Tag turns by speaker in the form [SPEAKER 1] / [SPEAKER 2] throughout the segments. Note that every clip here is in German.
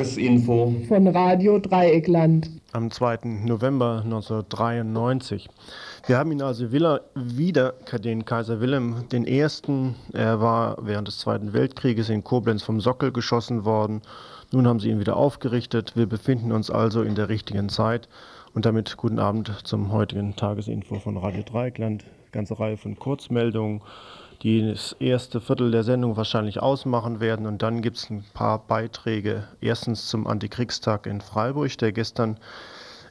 [SPEAKER 1] Tagesinfo
[SPEAKER 2] von Radio Dreieckland.
[SPEAKER 3] Am 2. November 1993. Wir haben ihn also wieder, den Kaiser Wilhelm I. Er war während des Zweiten Weltkrieges in Koblenz vom Sockel geschossen worden. Nun haben sie ihn wieder aufgerichtet. Wir befinden uns also in der richtigen Zeit. Und damit guten Abend zum heutigen Tagesinfo von Radio Dreieckland. Ganze Reihe von Kurzmeldungen die das erste Viertel der Sendung wahrscheinlich ausmachen werden. Und dann gibt es ein paar Beiträge. Erstens zum Antikriegstag in Freiburg, der gestern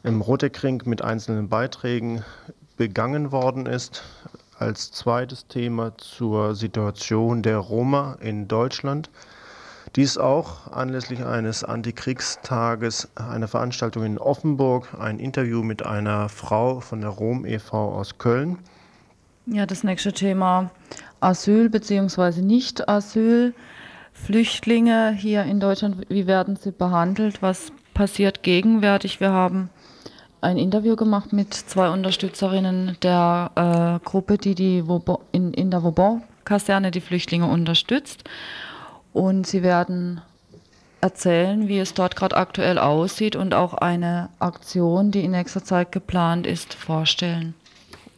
[SPEAKER 3] im Rotekring mit einzelnen Beiträgen begangen worden ist. Als zweites Thema zur Situation der Roma in Deutschland. Dies auch anlässlich eines Antikriegstages eine Veranstaltung in Offenburg, ein Interview mit einer Frau von der Rom e.V. aus Köln.
[SPEAKER 4] Ja, das nächste Thema Asyl bzw. Nicht-Asyl. Flüchtlinge hier in Deutschland, wie werden sie behandelt? Was passiert gegenwärtig? Wir haben ein Interview gemacht mit zwei Unterstützerinnen der äh, Gruppe, die, die in, in der Vauban-Kaserne die Flüchtlinge unterstützt. Und sie werden erzählen, wie es dort gerade aktuell aussieht und auch eine Aktion, die in nächster Zeit geplant ist, vorstellen.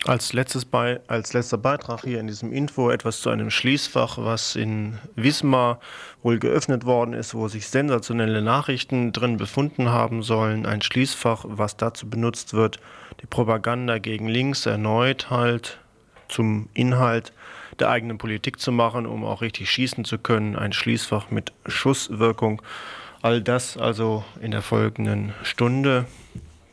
[SPEAKER 3] Als, letztes Be als letzter Beitrag hier in diesem Info etwas zu einem Schließfach, was in Wismar wohl geöffnet worden ist, wo sich sensationelle Nachrichten drin befunden haben sollen. Ein Schließfach, was dazu benutzt wird, die Propaganda gegen links erneut halt zum Inhalt der eigenen Politik zu machen, um auch richtig schießen zu können. Ein Schließfach mit Schusswirkung. All das also in der folgenden Stunde.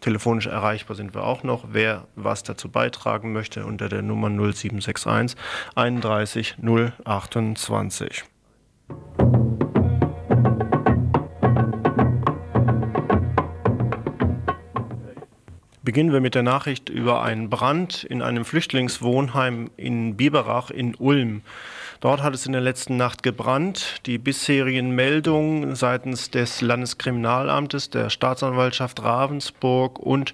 [SPEAKER 3] Telefonisch erreichbar sind wir auch noch. Wer was dazu beitragen möchte, unter der Nummer 0761 31 028. Beginnen wir mit der Nachricht über einen Brand in einem Flüchtlingswohnheim in Biberach in Ulm. Dort hat es in der letzten Nacht gebrannt. Die bisherigen Meldungen seitens des Landeskriminalamtes, der Staatsanwaltschaft Ravensburg und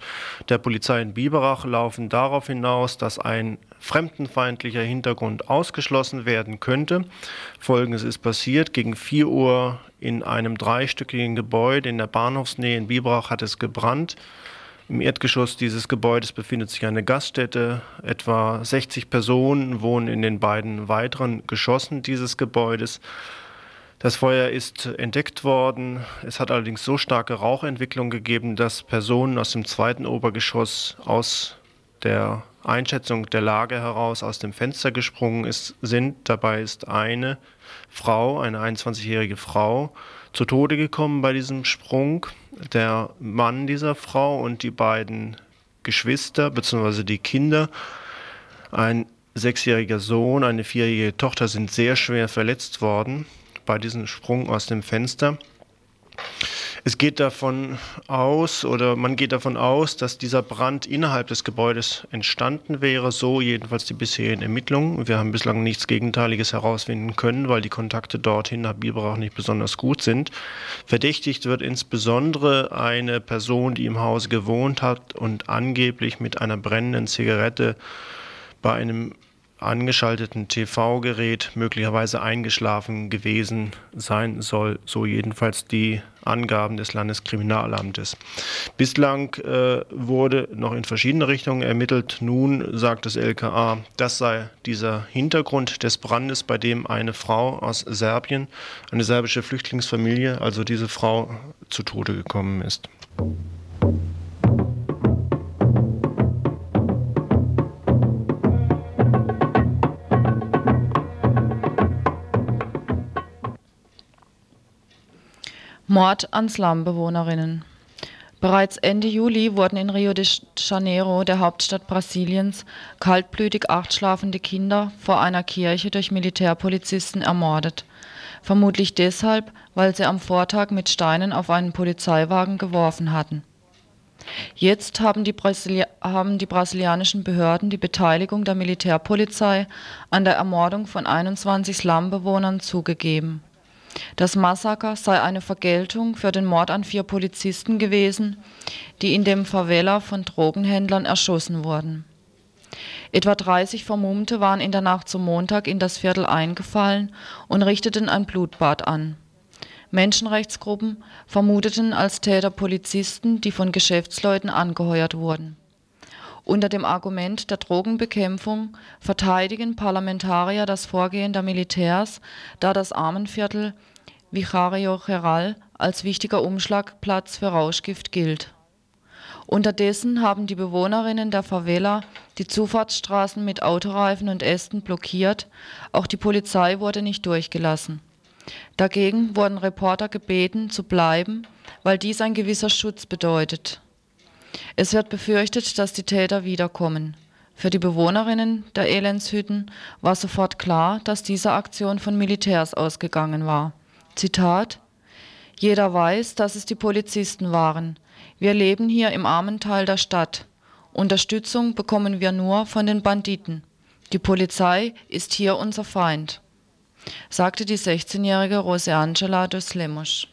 [SPEAKER 3] der Polizei in Biberach laufen darauf hinaus, dass ein fremdenfeindlicher Hintergrund ausgeschlossen werden könnte. Folgendes ist passiert. Gegen 4 Uhr in einem dreistöckigen Gebäude in der Bahnhofsnähe in Biberach hat es gebrannt. Im Erdgeschoss dieses Gebäudes befindet sich eine Gaststätte. Etwa 60 Personen wohnen in den beiden weiteren Geschossen dieses Gebäudes. Das Feuer ist entdeckt worden. Es hat allerdings so starke Rauchentwicklung gegeben, dass Personen aus dem zweiten Obergeschoss aus der Einschätzung der Lage heraus aus dem Fenster gesprungen ist, sind. Dabei ist eine Frau, eine 21-jährige Frau, zu Tode gekommen bei diesem Sprung. Der Mann dieser Frau und die beiden Geschwister bzw. die Kinder, ein sechsjähriger Sohn, eine vierjährige Tochter sind sehr schwer verletzt worden bei diesem Sprung aus dem Fenster. Es geht davon aus oder man geht davon aus, dass dieser Brand innerhalb des Gebäudes entstanden wäre, so jedenfalls die bisherigen Ermittlungen. Wir haben bislang nichts Gegenteiliges herausfinden können, weil die Kontakte dorthin nach Biberach nicht besonders gut sind. Verdächtigt wird insbesondere eine Person, die im Haus gewohnt hat und angeblich mit einer brennenden Zigarette bei einem angeschalteten TV-Gerät möglicherweise eingeschlafen gewesen sein soll, so jedenfalls die Angaben des Landeskriminalamtes. Bislang äh, wurde noch in verschiedene Richtungen ermittelt. Nun sagt das LKA, das sei dieser Hintergrund des Brandes, bei dem eine Frau aus Serbien, eine serbische Flüchtlingsfamilie, also diese Frau zu Tode gekommen ist.
[SPEAKER 4] Mord an Slumbewohnerinnen. Bereits Ende Juli wurden in Rio de Janeiro, der Hauptstadt Brasiliens, kaltblütig acht schlafende Kinder vor einer Kirche durch Militärpolizisten ermordet. Vermutlich deshalb, weil sie am Vortag mit Steinen auf einen Polizeiwagen geworfen hatten. Jetzt haben die, Brasilia haben die brasilianischen Behörden die Beteiligung der Militärpolizei an der Ermordung von 21 Slumbewohnern zugegeben das Massaker sei eine Vergeltung für den Mord an vier Polizisten gewesen, die in dem Favela von Drogenhändlern erschossen wurden. Etwa 30 Vermummte waren in der Nacht zum Montag in das Viertel eingefallen und richteten ein Blutbad an. Menschenrechtsgruppen vermuteten als Täter Polizisten, die von Geschäftsleuten angeheuert wurden. Unter dem Argument der Drogenbekämpfung verteidigen Parlamentarier das Vorgehen der Militärs, da das Armenviertel Vicario Geral als wichtiger Umschlagplatz für Rauschgift gilt. Unterdessen haben die Bewohnerinnen der Favela die Zufahrtsstraßen mit Autoreifen und Ästen blockiert, auch die Polizei wurde nicht durchgelassen. Dagegen wurden Reporter gebeten, zu bleiben, weil dies ein gewisser Schutz bedeutet. Es wird befürchtet, dass die Täter wiederkommen. Für die Bewohnerinnen der Elendshütten war sofort klar, dass diese Aktion von Militärs ausgegangen war. Zitat Jeder weiß, dass es die Polizisten waren. Wir leben hier im armen Teil der Stadt. Unterstützung bekommen wir nur von den Banditen. Die Polizei ist hier unser Feind sagte die 16-jährige Roseangela dos Lemos.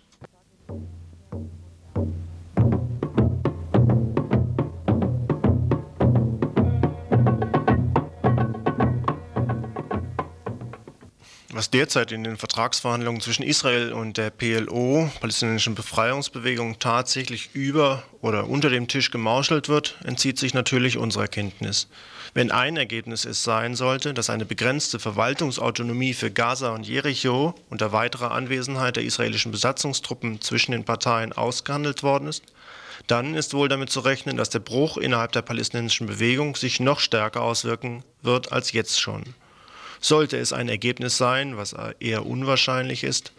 [SPEAKER 3] Was derzeit in den Vertragsverhandlungen zwischen Israel und der PLO, palästinensischen Befreiungsbewegung, tatsächlich über oder unter dem Tisch gemauschelt wird, entzieht sich natürlich unserer Kenntnis. Wenn ein Ergebnis es sein sollte, dass eine begrenzte Verwaltungsautonomie für Gaza und Jericho unter weiterer Anwesenheit der israelischen Besatzungstruppen zwischen den Parteien ausgehandelt worden ist, dann ist wohl damit zu rechnen, dass der Bruch innerhalb der palästinensischen Bewegung sich noch stärker auswirken wird als jetzt schon. Sollte es ein Ergebnis sein, was eher unwahrscheinlich ist,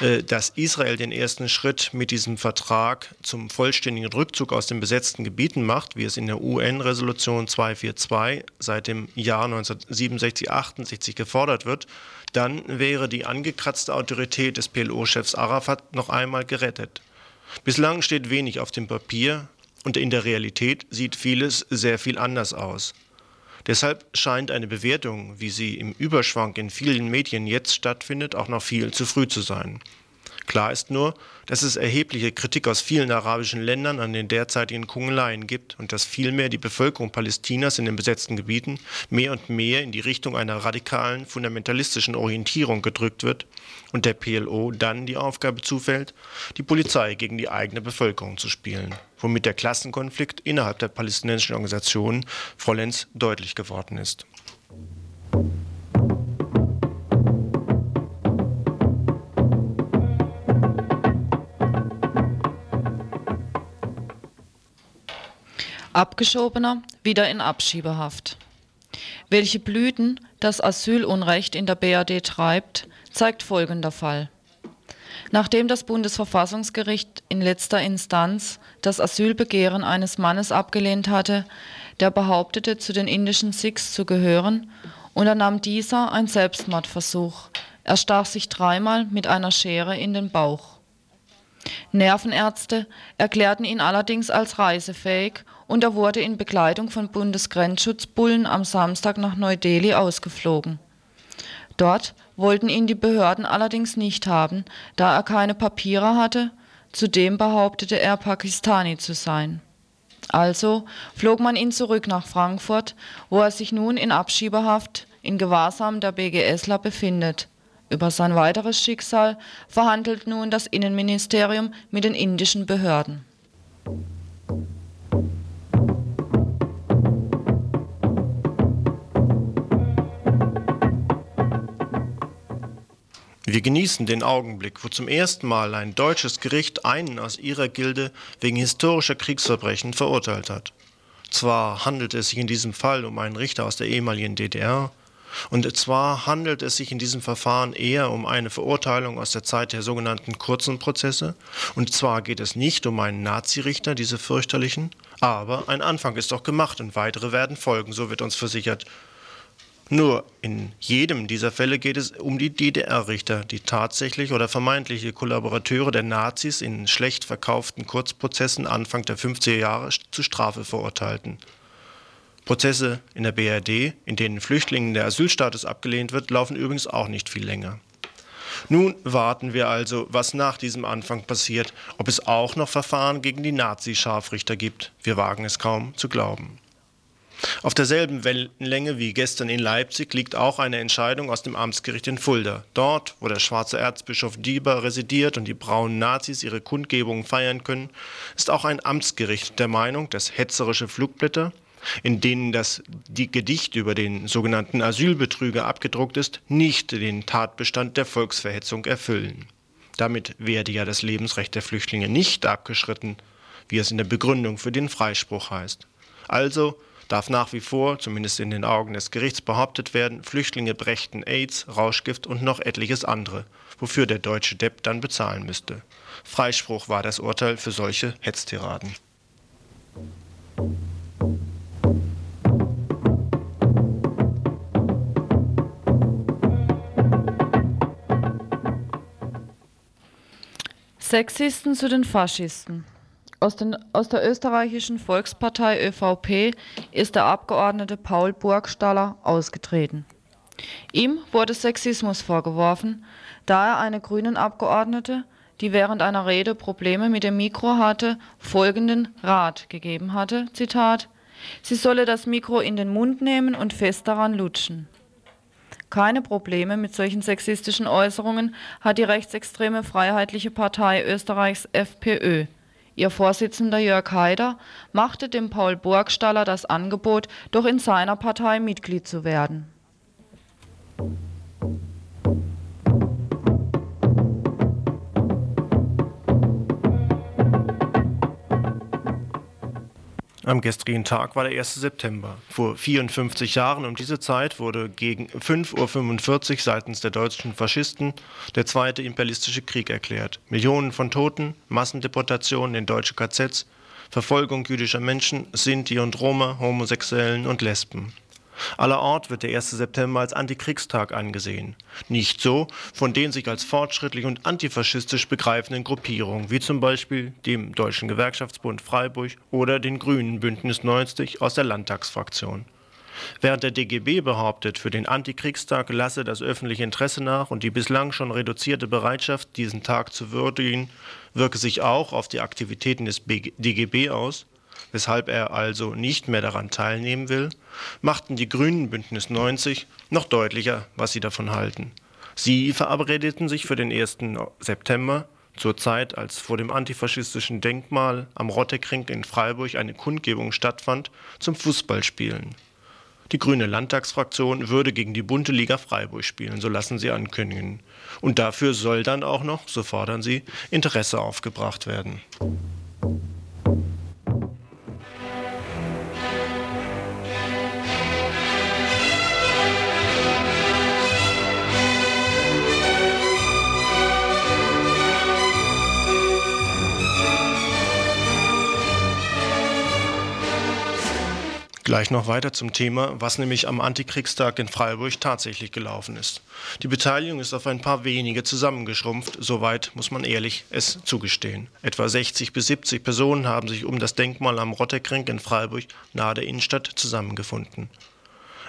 [SPEAKER 3] äh, dass Israel den ersten Schritt mit diesem Vertrag zum vollständigen Rückzug aus den besetzten Gebieten macht, wie es in der UN-Resolution 242 seit dem Jahr 1967-68 gefordert wird, dann wäre die angekratzte Autorität des PLO-Chefs Arafat noch einmal gerettet. Bislang steht wenig auf dem Papier und in der Realität sieht vieles sehr viel anders aus. Deshalb scheint eine Bewertung, wie sie im Überschwang in vielen Medien jetzt stattfindet, auch noch viel zu früh zu sein. Klar ist nur, dass es erhebliche Kritik aus vielen arabischen Ländern an den derzeitigen Kungeleien gibt und dass vielmehr die Bevölkerung Palästinas in den besetzten Gebieten mehr und mehr in die Richtung einer radikalen, fundamentalistischen Orientierung gedrückt wird und der PLO dann die Aufgabe zufällt, die Polizei gegen die eigene Bevölkerung zu spielen, womit der Klassenkonflikt innerhalb der palästinensischen Organisationen vollends deutlich geworden ist.
[SPEAKER 4] Abgeschobener wieder in Abschiebehaft. Welche Blüten das Asylunrecht in der BRD treibt, zeigt folgender Fall. Nachdem das Bundesverfassungsgericht in letzter Instanz das Asylbegehren eines Mannes abgelehnt hatte, der behauptete, zu den indischen Sikhs zu gehören, unternahm dieser einen Selbstmordversuch. Er stach sich dreimal mit einer Schere in den Bauch. Nervenärzte erklärten ihn allerdings als reisefähig und er wurde in Begleitung von Bundesgrenzschutzbullen am Samstag nach Neu-Delhi ausgeflogen. Dort wollten ihn die Behörden allerdings nicht haben, da er keine Papiere hatte, zudem behauptete er Pakistani zu sein. Also flog man ihn zurück nach Frankfurt, wo er sich nun in Abschiebehaft in Gewahrsam der BGSler befindet. Über sein weiteres Schicksal verhandelt nun das Innenministerium mit den indischen Behörden.
[SPEAKER 3] Wir genießen den Augenblick, wo zum ersten Mal ein deutsches Gericht einen aus ihrer Gilde wegen historischer Kriegsverbrechen verurteilt hat. Zwar handelt es sich in diesem Fall um einen Richter aus der ehemaligen DDR, und zwar handelt es sich in diesem Verfahren eher um eine Verurteilung aus der Zeit der sogenannten kurzen Prozesse, und zwar geht es nicht um einen Nazirichter, diese fürchterlichen, aber ein Anfang ist doch gemacht und weitere werden folgen, so wird uns versichert. Nur in jedem dieser Fälle geht es um die DDR-Richter, die tatsächlich oder vermeintliche Kollaborateure der Nazis in schlecht verkauften Kurzprozessen Anfang der 50er Jahre zu Strafe verurteilten. Prozesse in der BRD, in denen Flüchtlingen der Asylstatus abgelehnt wird, laufen übrigens auch nicht viel länger. Nun warten wir also, was nach diesem Anfang passiert, ob es auch noch Verfahren gegen die Nazi-Scharfrichter gibt. Wir wagen es kaum zu glauben. Auf derselben Wellenlänge wie gestern in Leipzig liegt auch eine Entscheidung aus dem Amtsgericht in Fulda. Dort, wo der schwarze Erzbischof Dieber residiert und die braunen Nazis ihre Kundgebungen feiern können, ist auch ein Amtsgericht der Meinung, dass hetzerische Flugblätter, in denen das Gedicht über den sogenannten Asylbetrüger abgedruckt ist, nicht den Tatbestand der Volksverhetzung erfüllen. Damit werde ja das Lebensrecht der Flüchtlinge nicht abgeschritten, wie es in der Begründung für den Freispruch heißt. Also darf nach wie vor, zumindest in den Augen des Gerichts, behauptet werden, Flüchtlinge brächten AIDS, Rauschgift und noch etliches andere, wofür der deutsche Depp dann bezahlen müsste. Freispruch war das Urteil für solche Hetztiraden.
[SPEAKER 4] Sexisten zu den Faschisten. Aus, den, aus, der österreichischen Volkspartei ÖVP ist der Abgeordnete Paul Burgstaller ausgetreten. Ihm wurde Sexismus vorgeworfen, da er eine grünen Abgeordnete, die während einer Rede Probleme mit dem Mikro hatte, folgenden Rat gegeben hatte, Zitat, sie solle das Mikro in den Mund nehmen und fest daran lutschen. Keine Probleme mit solchen sexistischen Äußerungen hat die rechtsextreme Freiheitliche Partei Österreichs FPÖ. Ihr Vorsitzender Jörg Haider machte dem Paul Burgstaller das Angebot, doch in seiner Partei Mitglied zu werden.
[SPEAKER 3] Am gestrigen Tag war der 1. September. Vor 54 Jahren um diese Zeit wurde gegen 5.45 Uhr seitens der deutschen Faschisten der Zweite Imperialistische Krieg erklärt. Millionen von Toten, Massendeportationen in deutsche KZs, Verfolgung jüdischer Menschen, Sinti und Roma, Homosexuellen und Lesben. Allerort wird der 1. September als Antikriegstag angesehen. Nicht so von den sich als fortschrittlich und antifaschistisch begreifenden Gruppierungen, wie zum Beispiel dem Deutschen Gewerkschaftsbund Freiburg oder den Grünen Bündnis 90 aus der Landtagsfraktion. Während der DGB behauptet, für den Antikriegstag lasse das öffentliche Interesse nach und die bislang schon reduzierte Bereitschaft, diesen Tag zu würdigen, wirke sich auch auf die Aktivitäten des DGB aus, weshalb er also nicht mehr daran teilnehmen will, machten die Grünen Bündnis 90 noch deutlicher, was sie davon halten. Sie verabredeten sich für den 1. September, zur Zeit, als vor dem antifaschistischen Denkmal am Rottekring in Freiburg eine Kundgebung stattfand, zum Fußballspielen. Die grüne Landtagsfraktion würde gegen die bunte Liga Freiburg spielen, so lassen sie ankündigen. Und dafür soll dann auch noch, so fordern sie, Interesse aufgebracht werden. Gleich noch weiter zum Thema, was nämlich am Antikriegstag in Freiburg tatsächlich gelaufen ist. Die Beteiligung ist auf ein paar wenige zusammengeschrumpft, soweit muss man ehrlich es zugestehen. Etwa 60 bis 70 Personen haben sich um das Denkmal am Rotterkring in Freiburg nahe der Innenstadt zusammengefunden.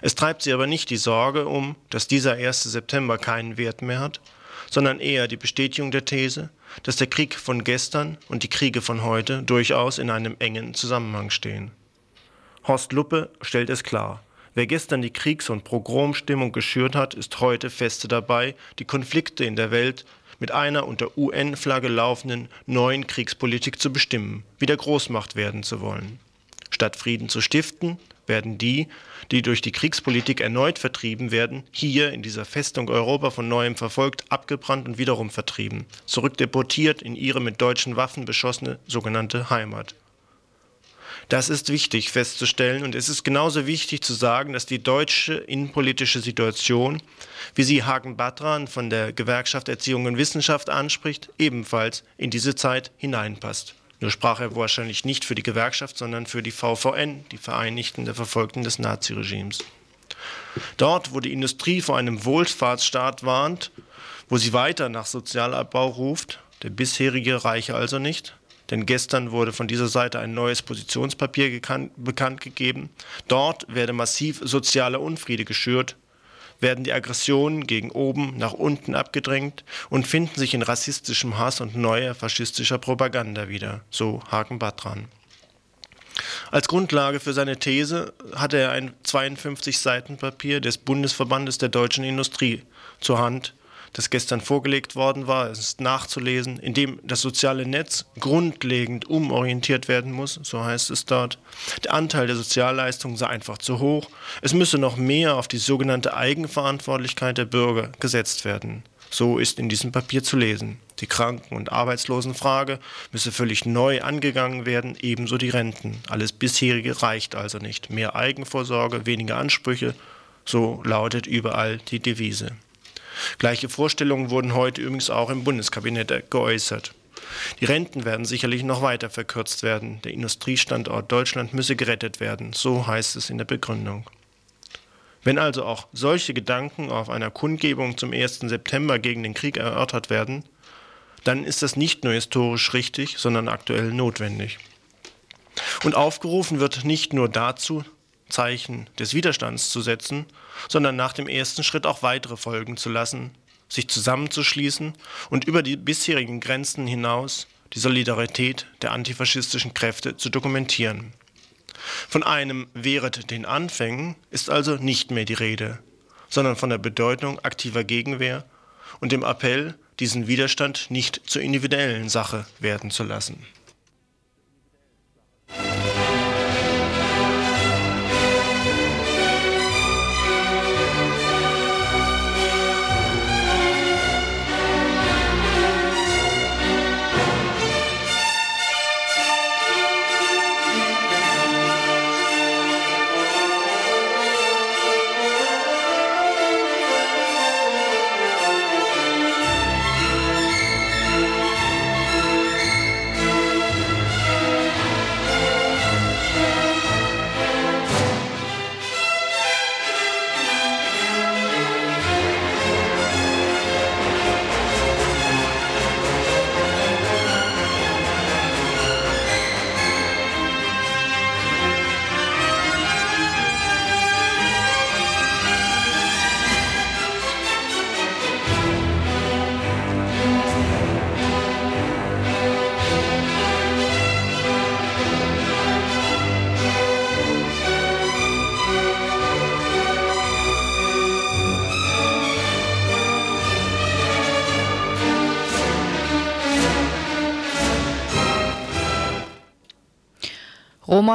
[SPEAKER 3] Es treibt sie aber nicht die Sorge um, dass dieser 1. September keinen Wert mehr hat, sondern eher die Bestätigung der These, dass der Krieg von gestern und die Kriege von heute durchaus in einem engen Zusammenhang stehen. Horst Luppe stellt es klar. Wer gestern die Kriegs- und Pogromstimmung geschürt hat, ist heute feste dabei, die Konflikte in der Welt mit einer unter UN-Flagge laufenden neuen Kriegspolitik zu bestimmen, wieder Großmacht werden zu wollen. Statt Frieden zu stiften, werden die, die durch die Kriegspolitik erneut vertrieben werden, hier in dieser Festung Europa von neuem verfolgt, abgebrannt und wiederum vertrieben, zurückdeportiert in ihre mit deutschen Waffen beschossene sogenannte Heimat. Das ist wichtig festzustellen und es ist genauso wichtig zu sagen, dass die deutsche innenpolitische Situation, wie sie Hagen Batran von der Gewerkschaft Erziehung und Wissenschaft anspricht, ebenfalls in diese Zeit hineinpasst. Nur sprach er wahrscheinlich nicht für die Gewerkschaft, sondern für die VVN, die Vereinigten der Verfolgten des Naziregimes. Dort, wo die Industrie vor einem Wohlfahrtsstaat warnt, wo sie weiter nach Sozialabbau ruft, der bisherige reiche also nicht, denn gestern wurde von dieser Seite ein neues Positionspapier bekannt gegeben. Dort werde massiv sozialer Unfriede geschürt, werden die Aggressionen gegen oben nach unten abgedrängt und finden sich in rassistischem Hass und neuer faschistischer Propaganda wieder, so Haken Batran. Als Grundlage für seine These hatte er ein 52 Seiten Papier des Bundesverbandes der deutschen Industrie zur Hand, das gestern vorgelegt worden war. Es ist nachzulesen, in dem das soziale Netz grundlegend umorientiert werden muss, so heißt es dort. Der Anteil der Sozialleistungen sei einfach zu hoch. Es müsse noch mehr auf die sogenannte Eigenverantwortlichkeit der Bürger gesetzt werden. So ist in diesem Papier zu lesen. Die Kranken- und Arbeitslosenfrage müsse völlig neu angegangen werden, ebenso die Renten. Alles bisherige reicht also nicht. Mehr Eigenvorsorge, weniger Ansprüche, so lautet überall die Devise. Gleiche Vorstellungen wurden heute übrigens auch im Bundeskabinett geäußert. Die Renten werden sicherlich noch weiter verkürzt werden. Der Industriestandort Deutschland müsse gerettet werden, so heißt es in der Begründung. Wenn also auch solche Gedanken auf einer Kundgebung zum 1. September gegen den Krieg erörtert werden, dann ist das nicht nur historisch richtig, sondern aktuell notwendig. Und aufgerufen wird nicht nur dazu, Zeichen des Widerstands zu setzen, sondern nach dem ersten Schritt auch weitere folgen zu lassen, sich zusammenzuschließen und über die bisherigen Grenzen hinaus die Solidarität der antifaschistischen Kräfte zu dokumentieren. Von einem Wehret den Anfängen ist also nicht mehr die Rede, sondern von der Bedeutung aktiver Gegenwehr und dem Appell, diesen Widerstand nicht zur individuellen Sache werden zu lassen.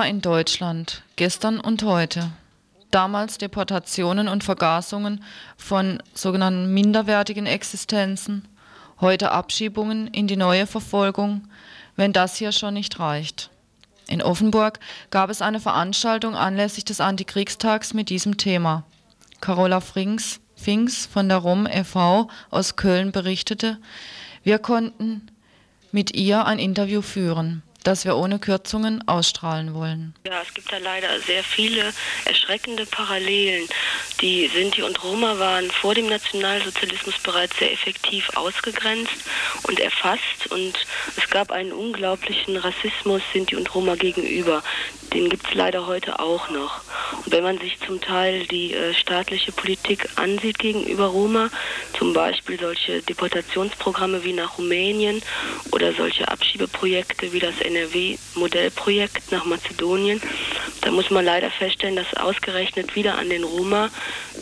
[SPEAKER 4] Roma in Deutschland, gestern und heute. Damals Deportationen und Vergasungen von sogenannten minderwertigen Existenzen, heute Abschiebungen in die neue Verfolgung, wenn das hier schon nicht reicht. In Offenburg gab es eine Veranstaltung anlässlich des Antikriegstags mit diesem Thema. Carola Frings, Finks von der ROM e.V. aus Köln berichtete, wir konnten mit ihr ein Interview führen das wir ohne Kürzungen ausstrahlen wollen.
[SPEAKER 1] Ja, es gibt da leider sehr viele erschreckende Parallelen. Die Sinti und Roma waren vor dem Nationalsozialismus bereits sehr effektiv ausgegrenzt und erfasst und es gab einen unglaublichen Rassismus Sinti und Roma gegenüber. Den gibt es leider heute auch noch. Und wenn man sich zum Teil die äh, staatliche Politik ansieht gegenüber Roma, zum Beispiel solche Deportationsprogramme wie nach Rumänien oder solche Abschiebeprojekte wie das NRW-Modellprojekt nach Mazedonien. Da muss man leider feststellen, dass ausgerechnet wieder an den Roma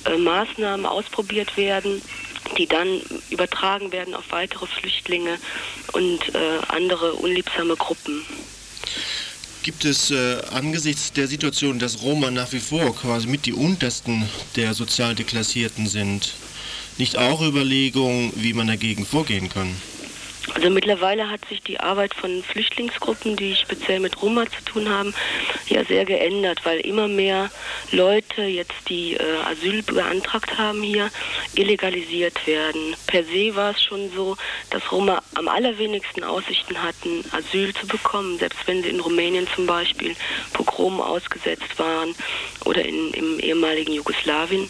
[SPEAKER 1] äh, Maßnahmen ausprobiert werden, die dann übertragen werden auf weitere Flüchtlinge und äh, andere unliebsame Gruppen.
[SPEAKER 3] Gibt es äh, angesichts der Situation, dass Roma nach wie vor quasi mit die untersten der sozial Deklassierten sind, nicht auch Überlegungen, wie man dagegen vorgehen kann?
[SPEAKER 1] Also mittlerweile hat sich die Arbeit von Flüchtlingsgruppen, die speziell mit Roma zu tun haben, ja sehr geändert, weil immer mehr Leute jetzt, die äh, Asyl beantragt haben hier, illegalisiert werden. Per se war es schon so, dass Roma am allerwenigsten Aussichten hatten, Asyl zu bekommen, selbst wenn sie in Rumänien zum Beispiel Pogrom ausgesetzt waren oder in, im ehemaligen Jugoslawien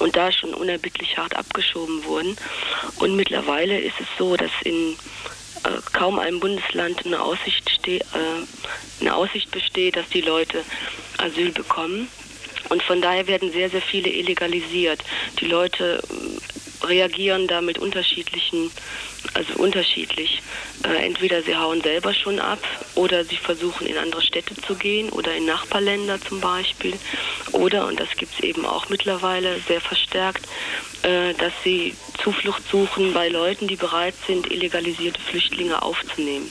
[SPEAKER 1] und da schon unerbittlich hart abgeschoben wurden. Und mittlerweile ist es so, dass in äh, kaum einem Bundesland eine Aussicht, äh, eine Aussicht besteht, dass die Leute Asyl bekommen. Und von daher werden sehr, sehr viele illegalisiert. Die Leute reagieren da mit unterschiedlichen, also unterschiedlich. Äh, entweder sie hauen selber schon ab oder sie versuchen in andere Städte zu gehen oder in Nachbarländer zum Beispiel. Oder, und das gibt es eben auch mittlerweile sehr verstärkt, äh, dass sie Zuflucht suchen bei Leuten, die bereit sind, illegalisierte Flüchtlinge aufzunehmen.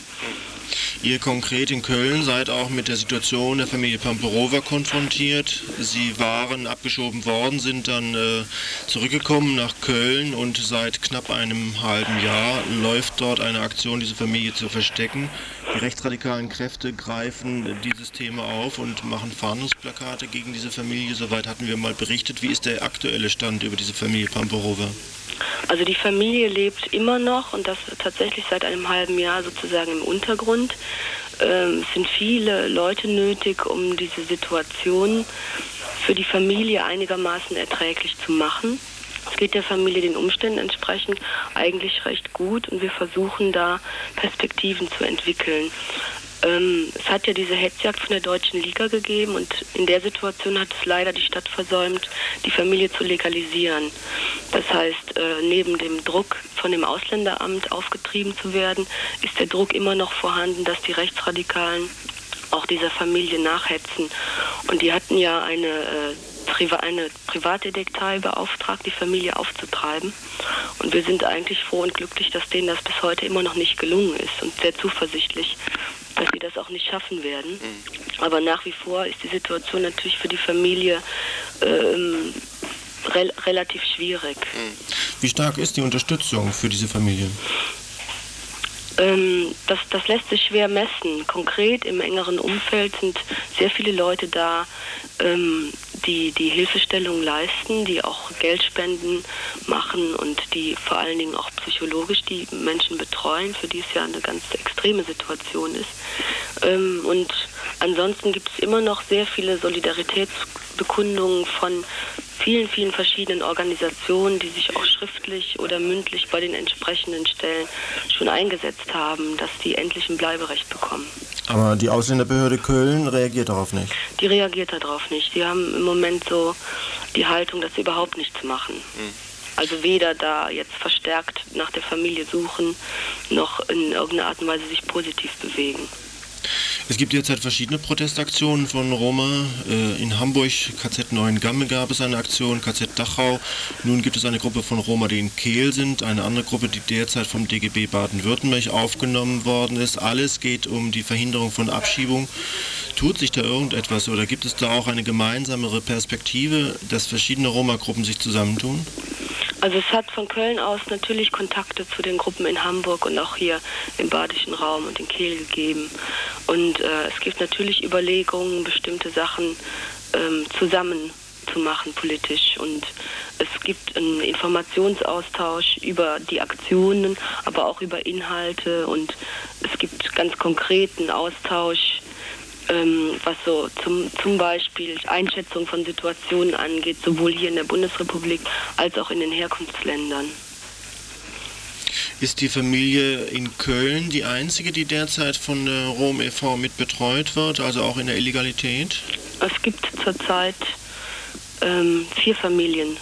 [SPEAKER 3] Ihr konkret in Köln seid auch mit der Situation der Familie Pamperova konfrontiert. Sie waren abgeschoben worden, sind dann äh, zurückgekommen nach Köln und seit knapp einem halben Jahr läuft dort eine Aktion, diese Familie zu verstecken. Die rechtsradikalen Kräfte greifen dieses Thema auf und machen Fahndungsplakate gegen diese Familie. Soweit hatten wir mal berichtet. Wie ist der aktuelle Stand über diese Familie Pamperova?
[SPEAKER 1] Also die Familie lebt immer noch und das tatsächlich seit einem halben Jahr sozusagen im Untergrund. Ähm, es sind viele Leute nötig, um diese Situation für die Familie einigermaßen erträglich zu machen. Es geht der Familie den Umständen entsprechend eigentlich recht gut und wir versuchen da Perspektiven zu entwickeln. Ähm, es hat ja diese Hetzjagd von der deutschen Liga gegeben und in der Situation hat es leider die Stadt versäumt, die Familie zu legalisieren. Das heißt, äh, neben dem Druck von dem Ausländeramt aufgetrieben zu werden, ist der Druck immer noch vorhanden, dass die Rechtsradikalen auch dieser Familie nachhetzen. Und die hatten ja eine äh, eine Privatdetektei beauftragt, die Familie aufzutreiben. Und wir sind eigentlich froh und glücklich, dass denen das bis heute immer noch nicht gelungen ist und sehr zuversichtlich, dass sie das auch nicht schaffen werden. Mhm. Aber nach wie vor ist die Situation natürlich für die Familie ähm, re relativ schwierig. Mhm.
[SPEAKER 3] Wie stark ist die Unterstützung für diese Familie?
[SPEAKER 1] Ähm, das, das lässt sich schwer messen. Konkret im engeren Umfeld sind sehr viele Leute da, ähm, die die Hilfestellung leisten, die auch Geldspenden machen und die vor allen Dingen auch psychologisch die Menschen betreuen, für die es ja eine ganz extreme Situation ist. Ähm, und ansonsten gibt es immer noch sehr viele Solidaritätsbekundungen von vielen, vielen verschiedenen Organisationen, die sich auch schriftlich oder mündlich bei den entsprechenden Stellen schon eingesetzt haben, dass die endlich ein Bleiberecht bekommen.
[SPEAKER 3] Aber die Ausländerbehörde Köln reagiert darauf nicht?
[SPEAKER 1] Die reagiert darauf nicht. Die haben im Moment so die Haltung, dass sie überhaupt nichts machen. Hm. Also weder da jetzt verstärkt nach der Familie suchen, noch in irgendeiner Art und Weise sich positiv bewegen.
[SPEAKER 3] Es gibt derzeit verschiedene Protestaktionen von Roma. Äh, in Hamburg, KZ Neuengamme gab es eine Aktion, KZ Dachau. Nun gibt es eine Gruppe von Roma, die in Kehl sind, eine andere Gruppe, die derzeit vom DGB Baden-Württemberg aufgenommen worden ist. Alles geht um die Verhinderung von Abschiebung. Tut sich da irgendetwas oder gibt es da auch eine gemeinsamere Perspektive, dass verschiedene Roma-Gruppen sich zusammentun?
[SPEAKER 1] Also es hat von Köln aus natürlich Kontakte zu den Gruppen in Hamburg und auch hier im badischen Raum und in Kehl gegeben. Und äh, es gibt natürlich Überlegungen, bestimmte Sachen ähm, zusammen zu machen politisch. Und es gibt einen Informationsaustausch über die Aktionen, aber auch über Inhalte. Und es gibt ganz konkreten Austausch ähm, was so zum, zum Beispiel Einschätzung von Situationen angeht, sowohl hier in der Bundesrepublik als auch in den Herkunftsländern.
[SPEAKER 3] Ist die Familie in Köln die einzige, die derzeit von der Rom e.V. mit betreut wird, also auch in der Illegalität?
[SPEAKER 1] Es gibt zurzeit ähm, vier Familien,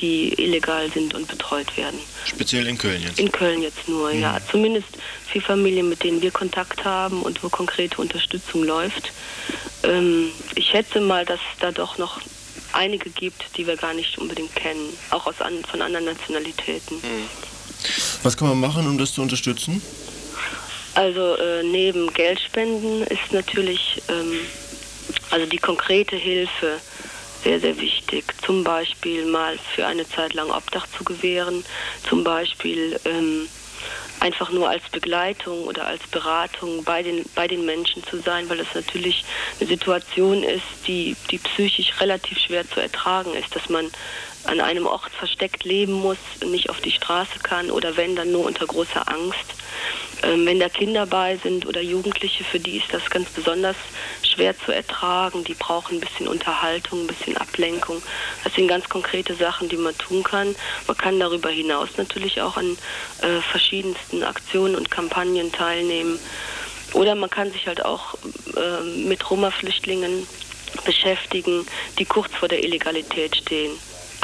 [SPEAKER 1] die illegal sind und betreut werden.
[SPEAKER 3] Speziell in Köln jetzt?
[SPEAKER 1] In Köln jetzt nur, mhm. ja. Zumindest vier Familien, mit denen wir Kontakt haben und wo konkrete Unterstützung läuft. Ähm, ich schätze mal, dass es da doch noch einige gibt, die wir gar nicht unbedingt kennen, auch aus an, von anderen Nationalitäten. Mhm.
[SPEAKER 3] Was kann man machen, um das zu unterstützen?
[SPEAKER 1] Also äh, neben Geldspenden ist natürlich ähm, also die konkrete Hilfe sehr, sehr wichtig. Zum Beispiel mal für eine Zeit lang Obdach zu gewähren, zum Beispiel ähm, einfach nur als Begleitung oder als Beratung bei den, bei den Menschen zu sein, weil das natürlich eine Situation ist, die, die psychisch relativ schwer zu ertragen ist, dass man an einem Ort versteckt leben muss, nicht auf die Straße kann oder wenn, dann nur unter großer Angst. Ähm, wenn da Kinder bei sind oder Jugendliche, für die ist das ganz besonders schwer zu ertragen. Die brauchen ein bisschen Unterhaltung, ein bisschen Ablenkung. Das sind ganz konkrete Sachen, die man tun kann. Man kann darüber hinaus natürlich auch an äh, verschiedensten Aktionen und Kampagnen teilnehmen. Oder man kann sich halt auch äh, mit Roma-Flüchtlingen beschäftigen, die kurz vor der Illegalität stehen.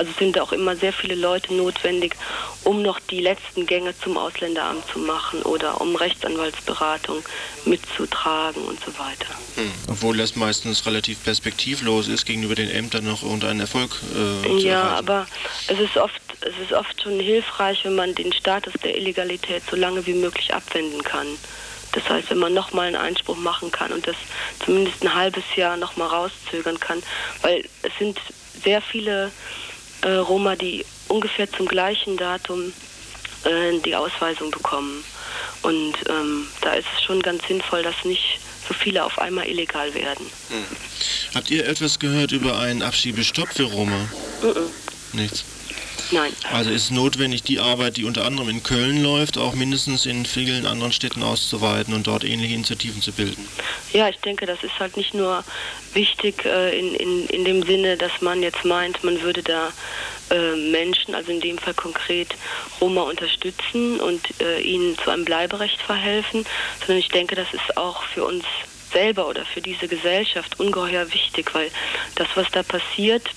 [SPEAKER 1] Also sind auch immer sehr viele Leute notwendig, um noch die letzten Gänge zum Ausländeramt zu machen oder um Rechtsanwaltsberatung mitzutragen und so weiter.
[SPEAKER 3] Hm. Obwohl das meistens relativ perspektivlos ist, gegenüber den Ämtern noch irgendeinen Erfolg
[SPEAKER 1] äh, zu Ja, erreichen. aber es ist oft es ist oft schon hilfreich, wenn man den Status der Illegalität so lange wie möglich abwenden kann. Das heißt, wenn man nochmal einen Einspruch machen kann und das zumindest ein halbes Jahr nochmal rauszögern kann, weil es sind sehr viele äh, Roma, die ungefähr zum gleichen Datum äh, die Ausweisung bekommen. Und ähm, da ist es schon ganz sinnvoll, dass nicht so viele auf einmal illegal werden. Hm.
[SPEAKER 3] Habt ihr etwas gehört über einen Abschiebestopp für Roma? Mm -mm. Nichts.
[SPEAKER 1] Nein.
[SPEAKER 3] Also ist es notwendig, die Arbeit, die unter anderem in Köln läuft, auch mindestens in vielen anderen Städten auszuweiten und dort ähnliche Initiativen zu bilden?
[SPEAKER 1] Ja, ich denke, das ist halt nicht nur wichtig äh, in, in, in dem Sinne, dass man jetzt meint, man würde da äh, Menschen, also in dem Fall konkret Roma unterstützen und äh, ihnen zu einem Bleiberecht verhelfen, sondern ich denke, das ist auch für uns selber oder für diese Gesellschaft ungeheuer wichtig, weil das, was da passiert,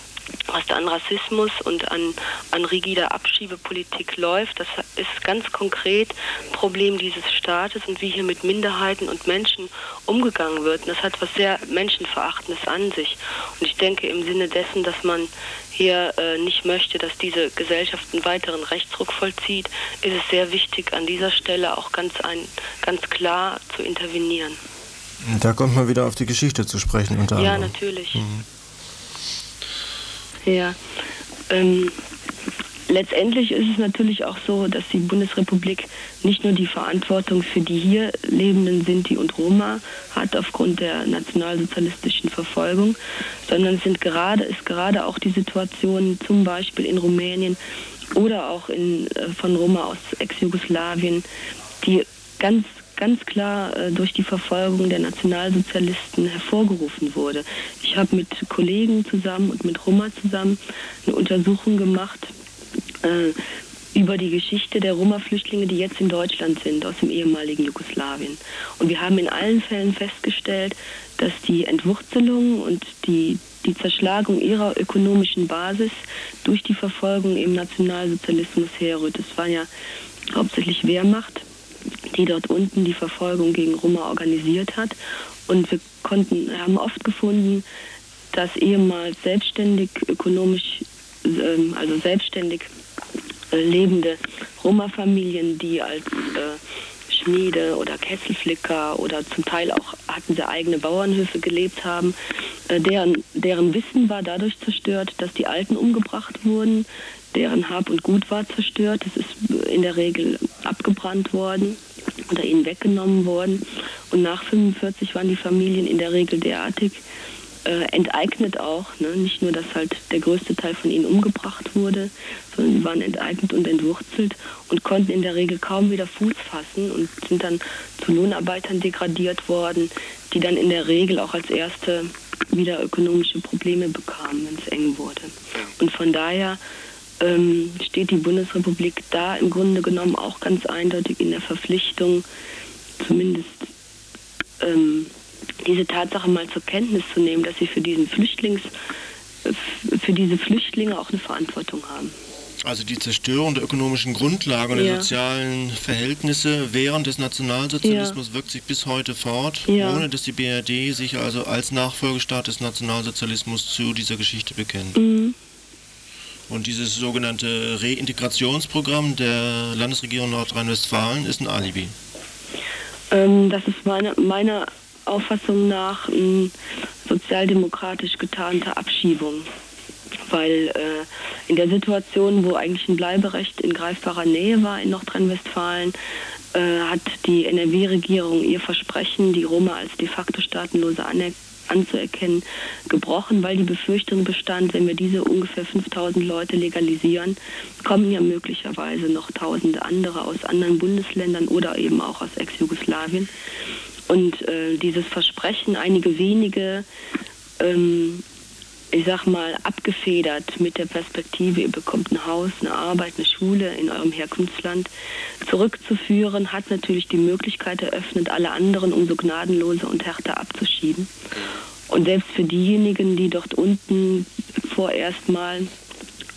[SPEAKER 1] was da an Rassismus und an, an rigider Abschiebepolitik läuft, das ist ganz konkret ein Problem dieses Staates und wie hier mit Minderheiten und Menschen umgegangen wird. Und das hat was sehr Menschenverachtendes an sich. Und ich denke im Sinne dessen, dass man hier äh, nicht möchte, dass diese Gesellschaft einen weiteren Rechtsruck vollzieht, ist es sehr wichtig, an dieser Stelle auch ganz, ein, ganz klar zu intervenieren.
[SPEAKER 3] Da kommt man wieder auf die Geschichte zu sprechen.
[SPEAKER 1] Unter ja, natürlich. Mhm. Ja. Ähm, letztendlich ist es natürlich auch so, dass die Bundesrepublik nicht nur die Verantwortung für die hier lebenden Sinti und Roma hat aufgrund der nationalsozialistischen Verfolgung, sondern sind gerade, ist gerade auch die Situation zum Beispiel in Rumänien oder auch in, äh, von Roma aus Ex-Jugoslawien, die ganz ganz klar äh, durch die Verfolgung der Nationalsozialisten hervorgerufen wurde. Ich habe mit Kollegen zusammen und mit Roma zusammen eine Untersuchung gemacht äh, über die Geschichte der Roma-Flüchtlinge, die jetzt in Deutschland sind, aus dem ehemaligen Jugoslawien. Und wir haben in allen Fällen festgestellt, dass die Entwurzelung und die, die Zerschlagung ihrer ökonomischen Basis durch die Verfolgung im Nationalsozialismus herrührt. Es war ja hauptsächlich Wehrmacht die dort unten die Verfolgung gegen Roma organisiert hat. Und wir konnten, haben oft gefunden, dass ehemals selbstständig ökonomisch, ähm, also selbstständig äh, lebende Roma-Familien, die als äh, Schmiede oder Kesselflicker oder zum Teil auch hatten sie eigene Bauernhöfe gelebt haben, äh, deren, deren Wissen war dadurch zerstört, dass die Alten umgebracht wurden, deren Hab und Gut war zerstört, es ist in der Regel abgebrannt worden oder ihnen weggenommen worden. Und nach 45 waren die Familien in der Regel derartig äh, enteignet auch. Ne? Nicht nur, dass halt der größte Teil von ihnen umgebracht wurde, sondern sie waren enteignet und entwurzelt und konnten in der Regel kaum wieder Fuß fassen und sind dann zu Lohnarbeitern degradiert worden, die dann in der Regel auch als erste wieder ökonomische Probleme bekamen, wenn es eng wurde. Und von daher ähm, steht die Bundesrepublik da im Grunde genommen auch ganz eindeutig in der Verpflichtung, zumindest ähm, diese Tatsache mal zur Kenntnis zu nehmen, dass sie für diesen Flüchtlings, für diese Flüchtlinge auch eine Verantwortung haben.
[SPEAKER 3] Also die Zerstörung der ökonomischen Grundlagen und ja. der sozialen Verhältnisse während des Nationalsozialismus ja. wirkt sich bis heute fort, ja. ohne dass die BRD sich also als Nachfolgestaat des Nationalsozialismus zu dieser Geschichte bekennt. Mhm. Und dieses sogenannte Reintegrationsprogramm der Landesregierung Nordrhein-Westfalen ist ein Alibi.
[SPEAKER 1] Ähm, das ist meine, meiner Auffassung nach eine sozialdemokratisch getarnte Abschiebung. Weil äh, in der Situation, wo eigentlich ein Bleiberecht in greifbarer Nähe war in Nordrhein-Westfalen, äh, hat die NRW-Regierung ihr Versprechen, die Roma als de facto Staatenlose anerkennen anzuerkennen, gebrochen, weil die Befürchtung bestand, wenn wir diese ungefähr 5000 Leute legalisieren, kommen ja möglicherweise noch tausende andere aus anderen Bundesländern oder eben auch aus Ex-Jugoslawien. Und äh, dieses Versprechen, einige wenige ähm, ich sag mal, abgefedert mit der Perspektive, ihr bekommt ein Haus, eine Arbeit, eine Schule in eurem Herkunftsland, zurückzuführen, hat natürlich die Möglichkeit eröffnet, alle anderen umso gnadenloser und härter abzuschieben. Und selbst für diejenigen, die dort unten vorerst mal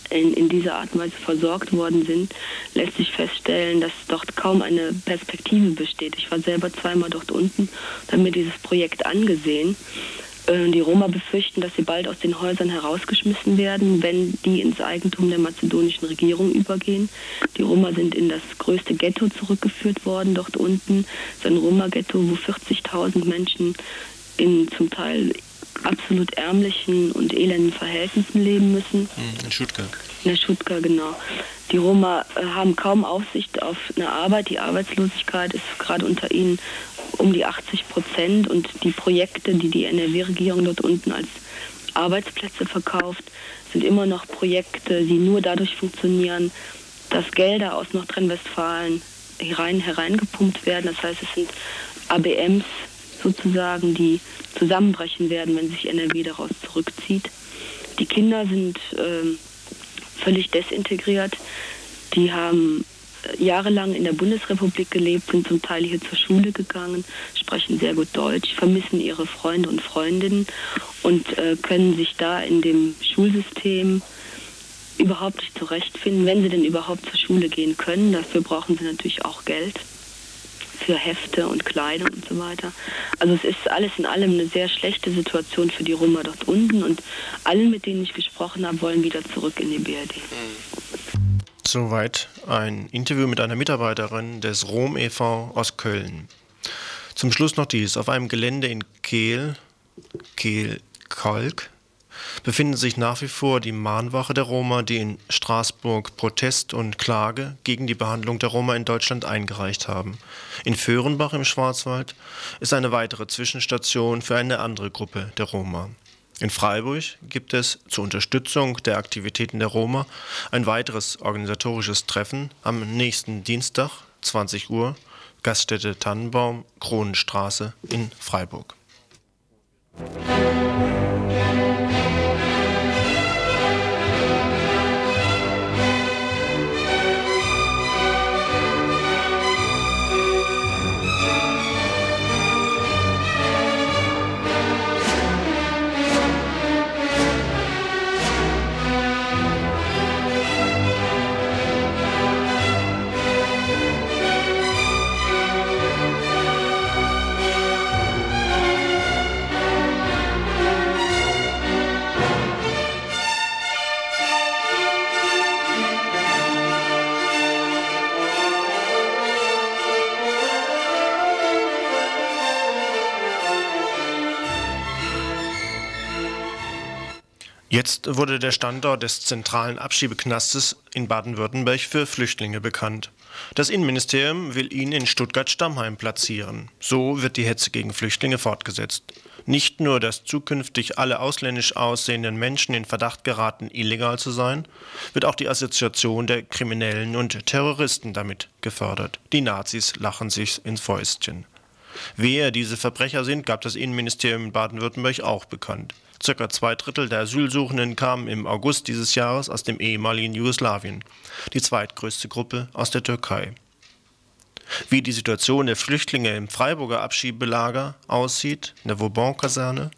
[SPEAKER 1] in, in dieser Art und Weise versorgt worden sind, lässt sich feststellen, dass dort kaum eine Perspektive besteht. Ich war selber zweimal dort unten habe mir dieses Projekt angesehen. Äh, die Roma befürchten, dass sie bald aus den Häusern herausgeschmissen werden, wenn die ins Eigentum der mazedonischen Regierung übergehen. Die Roma sind in das größte Ghetto zurückgeführt worden, dort unten. Es ist ein Roma-Ghetto, wo 40.000 Menschen in zum Teil absolut ärmlichen und elenden Verhältnissen leben müssen.
[SPEAKER 3] Hm, in Stuttgart.
[SPEAKER 1] In der Stuttgart, genau. Die Roma äh, haben kaum Aussicht auf eine Arbeit. Die Arbeitslosigkeit ist gerade unter ihnen um die 80 Prozent und die Projekte, die die NRW-Regierung dort unten als Arbeitsplätze verkauft, sind immer noch Projekte, die nur dadurch funktionieren, dass Gelder aus Nordrhein-Westfalen herein, hereingepumpt werden. Das heißt, es sind ABMs sozusagen, die zusammenbrechen werden, wenn sich NRW daraus zurückzieht. Die Kinder sind äh, völlig desintegriert. Die haben jahrelang in der Bundesrepublik gelebt, sind zum Teil hier zur Schule gegangen, sprechen sehr gut Deutsch, vermissen ihre Freunde und Freundinnen und äh, können sich da in dem Schulsystem überhaupt nicht zurechtfinden, wenn sie denn überhaupt zur Schule gehen können. Dafür brauchen sie natürlich auch Geld für Hefte und Kleidung und so weiter. Also es ist alles in allem eine sehr schlechte Situation für die Roma dort unten und allen, mit denen ich gesprochen habe, wollen wieder zurück in die BRD.
[SPEAKER 3] Soweit ein Interview mit einer Mitarbeiterin des Rom e.V. aus Köln. Zum Schluss noch dies. Auf einem Gelände in Kehl, Kehl-Kalk, befindet sich nach wie vor die Mahnwache der Roma, die in Straßburg Protest und Klage gegen die Behandlung der Roma in Deutschland eingereicht haben. In Föhrenbach im Schwarzwald ist eine weitere Zwischenstation für eine andere Gruppe der Roma. In Freiburg gibt es zur Unterstützung der Aktivitäten der Roma ein weiteres organisatorisches Treffen am nächsten Dienstag, 20 Uhr, Gaststätte Tannenbaum, Kronenstraße in Freiburg. Jetzt wurde der Standort des zentralen Abschiebeknastes in Baden-Württemberg für Flüchtlinge bekannt. Das Innenministerium will ihn in Stuttgart-Stammheim platzieren. So wird die Hetze gegen Flüchtlinge fortgesetzt. Nicht nur, dass zukünftig alle ausländisch aussehenden Menschen in Verdacht geraten, illegal zu sein, wird auch die Assoziation der Kriminellen und Terroristen damit gefördert. Die Nazis lachen sich ins Fäustchen. Wer diese Verbrecher sind, gab das Innenministerium in Baden-Württemberg auch bekannt. Circa zwei Drittel der Asylsuchenden kamen im August dieses Jahres aus dem ehemaligen Jugoslawien, die zweitgrößte Gruppe aus der Türkei. Wie die Situation der Flüchtlinge im Freiburger Abschiebelager aussieht, in der Vauban-Kaserne,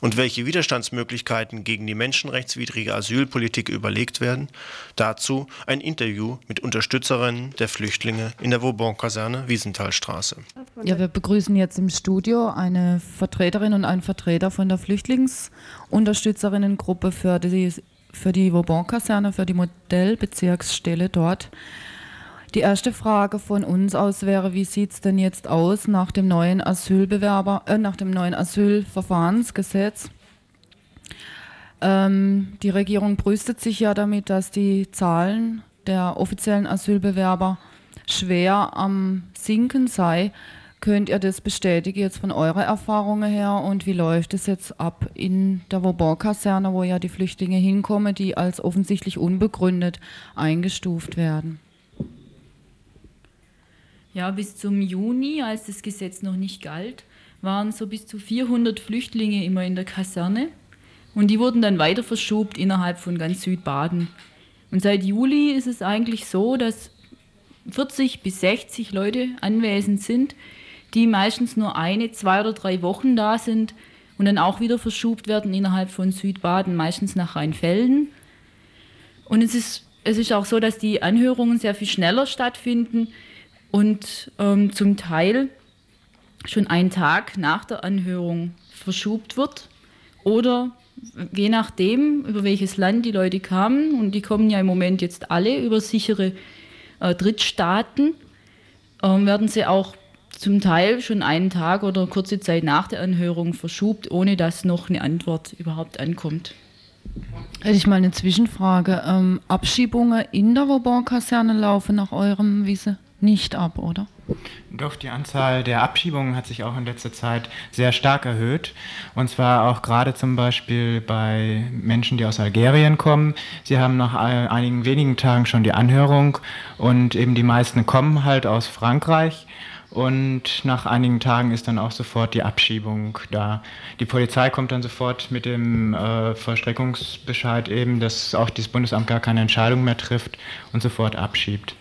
[SPEAKER 3] und welche Widerstandsmöglichkeiten gegen die menschenrechtswidrige Asylpolitik überlegt werden, dazu ein Interview mit Unterstützerinnen der Flüchtlinge in der Vauban-Kaserne Wiesenthalstraße.
[SPEAKER 4] Ja, wir begrüßen jetzt im Studio eine Vertreterin und einen Vertreter von der Flüchtlingsunterstützerinnengruppe für die, für die Vauban-Kaserne, für die Modellbezirksstelle dort. Die erste Frage von uns aus wäre, wie sieht es denn jetzt aus nach dem neuen Asylbewerber, äh, nach dem neuen Asylverfahrensgesetz? Ähm, die Regierung brüstet sich ja damit, dass die Zahlen der offiziellen Asylbewerber schwer am Sinken sei. Könnt ihr das bestätigen jetzt von eurer Erfahrung her und wie läuft es jetzt ab in der Vauban-Kaserne, wo ja die Flüchtlinge hinkommen, die als offensichtlich unbegründet eingestuft werden?
[SPEAKER 5] Ja, bis zum Juni, als das Gesetz noch nicht galt, waren so bis zu 400 Flüchtlinge immer in der Kaserne. Und die wurden dann weiter verschobt innerhalb von ganz Südbaden. Und seit Juli ist es eigentlich so, dass 40 bis 60 Leute anwesend sind, die meistens nur eine, zwei oder drei Wochen da sind und dann auch wieder verschobt werden innerhalb von Südbaden, meistens nach Rheinfelden. Und es ist, es ist auch so, dass die Anhörungen sehr viel schneller stattfinden und ähm, zum Teil schon einen Tag nach der Anhörung verschubt wird oder je nachdem, über welches Land die Leute kamen, und die kommen ja im Moment jetzt alle über sichere äh, Drittstaaten, äh, werden sie auch zum Teil schon einen Tag oder kurze Zeit nach der Anhörung verschubt, ohne dass noch eine Antwort überhaupt ankommt.
[SPEAKER 4] Hätte ich mal eine Zwischenfrage. Ähm, Abschiebungen in der Vauban-Kaserne laufen nach eurem Wissen nicht ab, oder?
[SPEAKER 6] Doch, die Anzahl der Abschiebungen hat sich auch in letzter Zeit sehr stark erhöht. Und zwar auch gerade zum Beispiel bei Menschen, die aus Algerien kommen. Sie haben nach einigen wenigen Tagen schon die Anhörung und eben die meisten kommen halt aus Frankreich. Und nach einigen Tagen ist dann auch sofort die Abschiebung da. Die Polizei kommt dann sofort mit dem äh, Vollstreckungsbescheid eben, dass auch das Bundesamt gar keine Entscheidung mehr trifft und sofort abschiebt.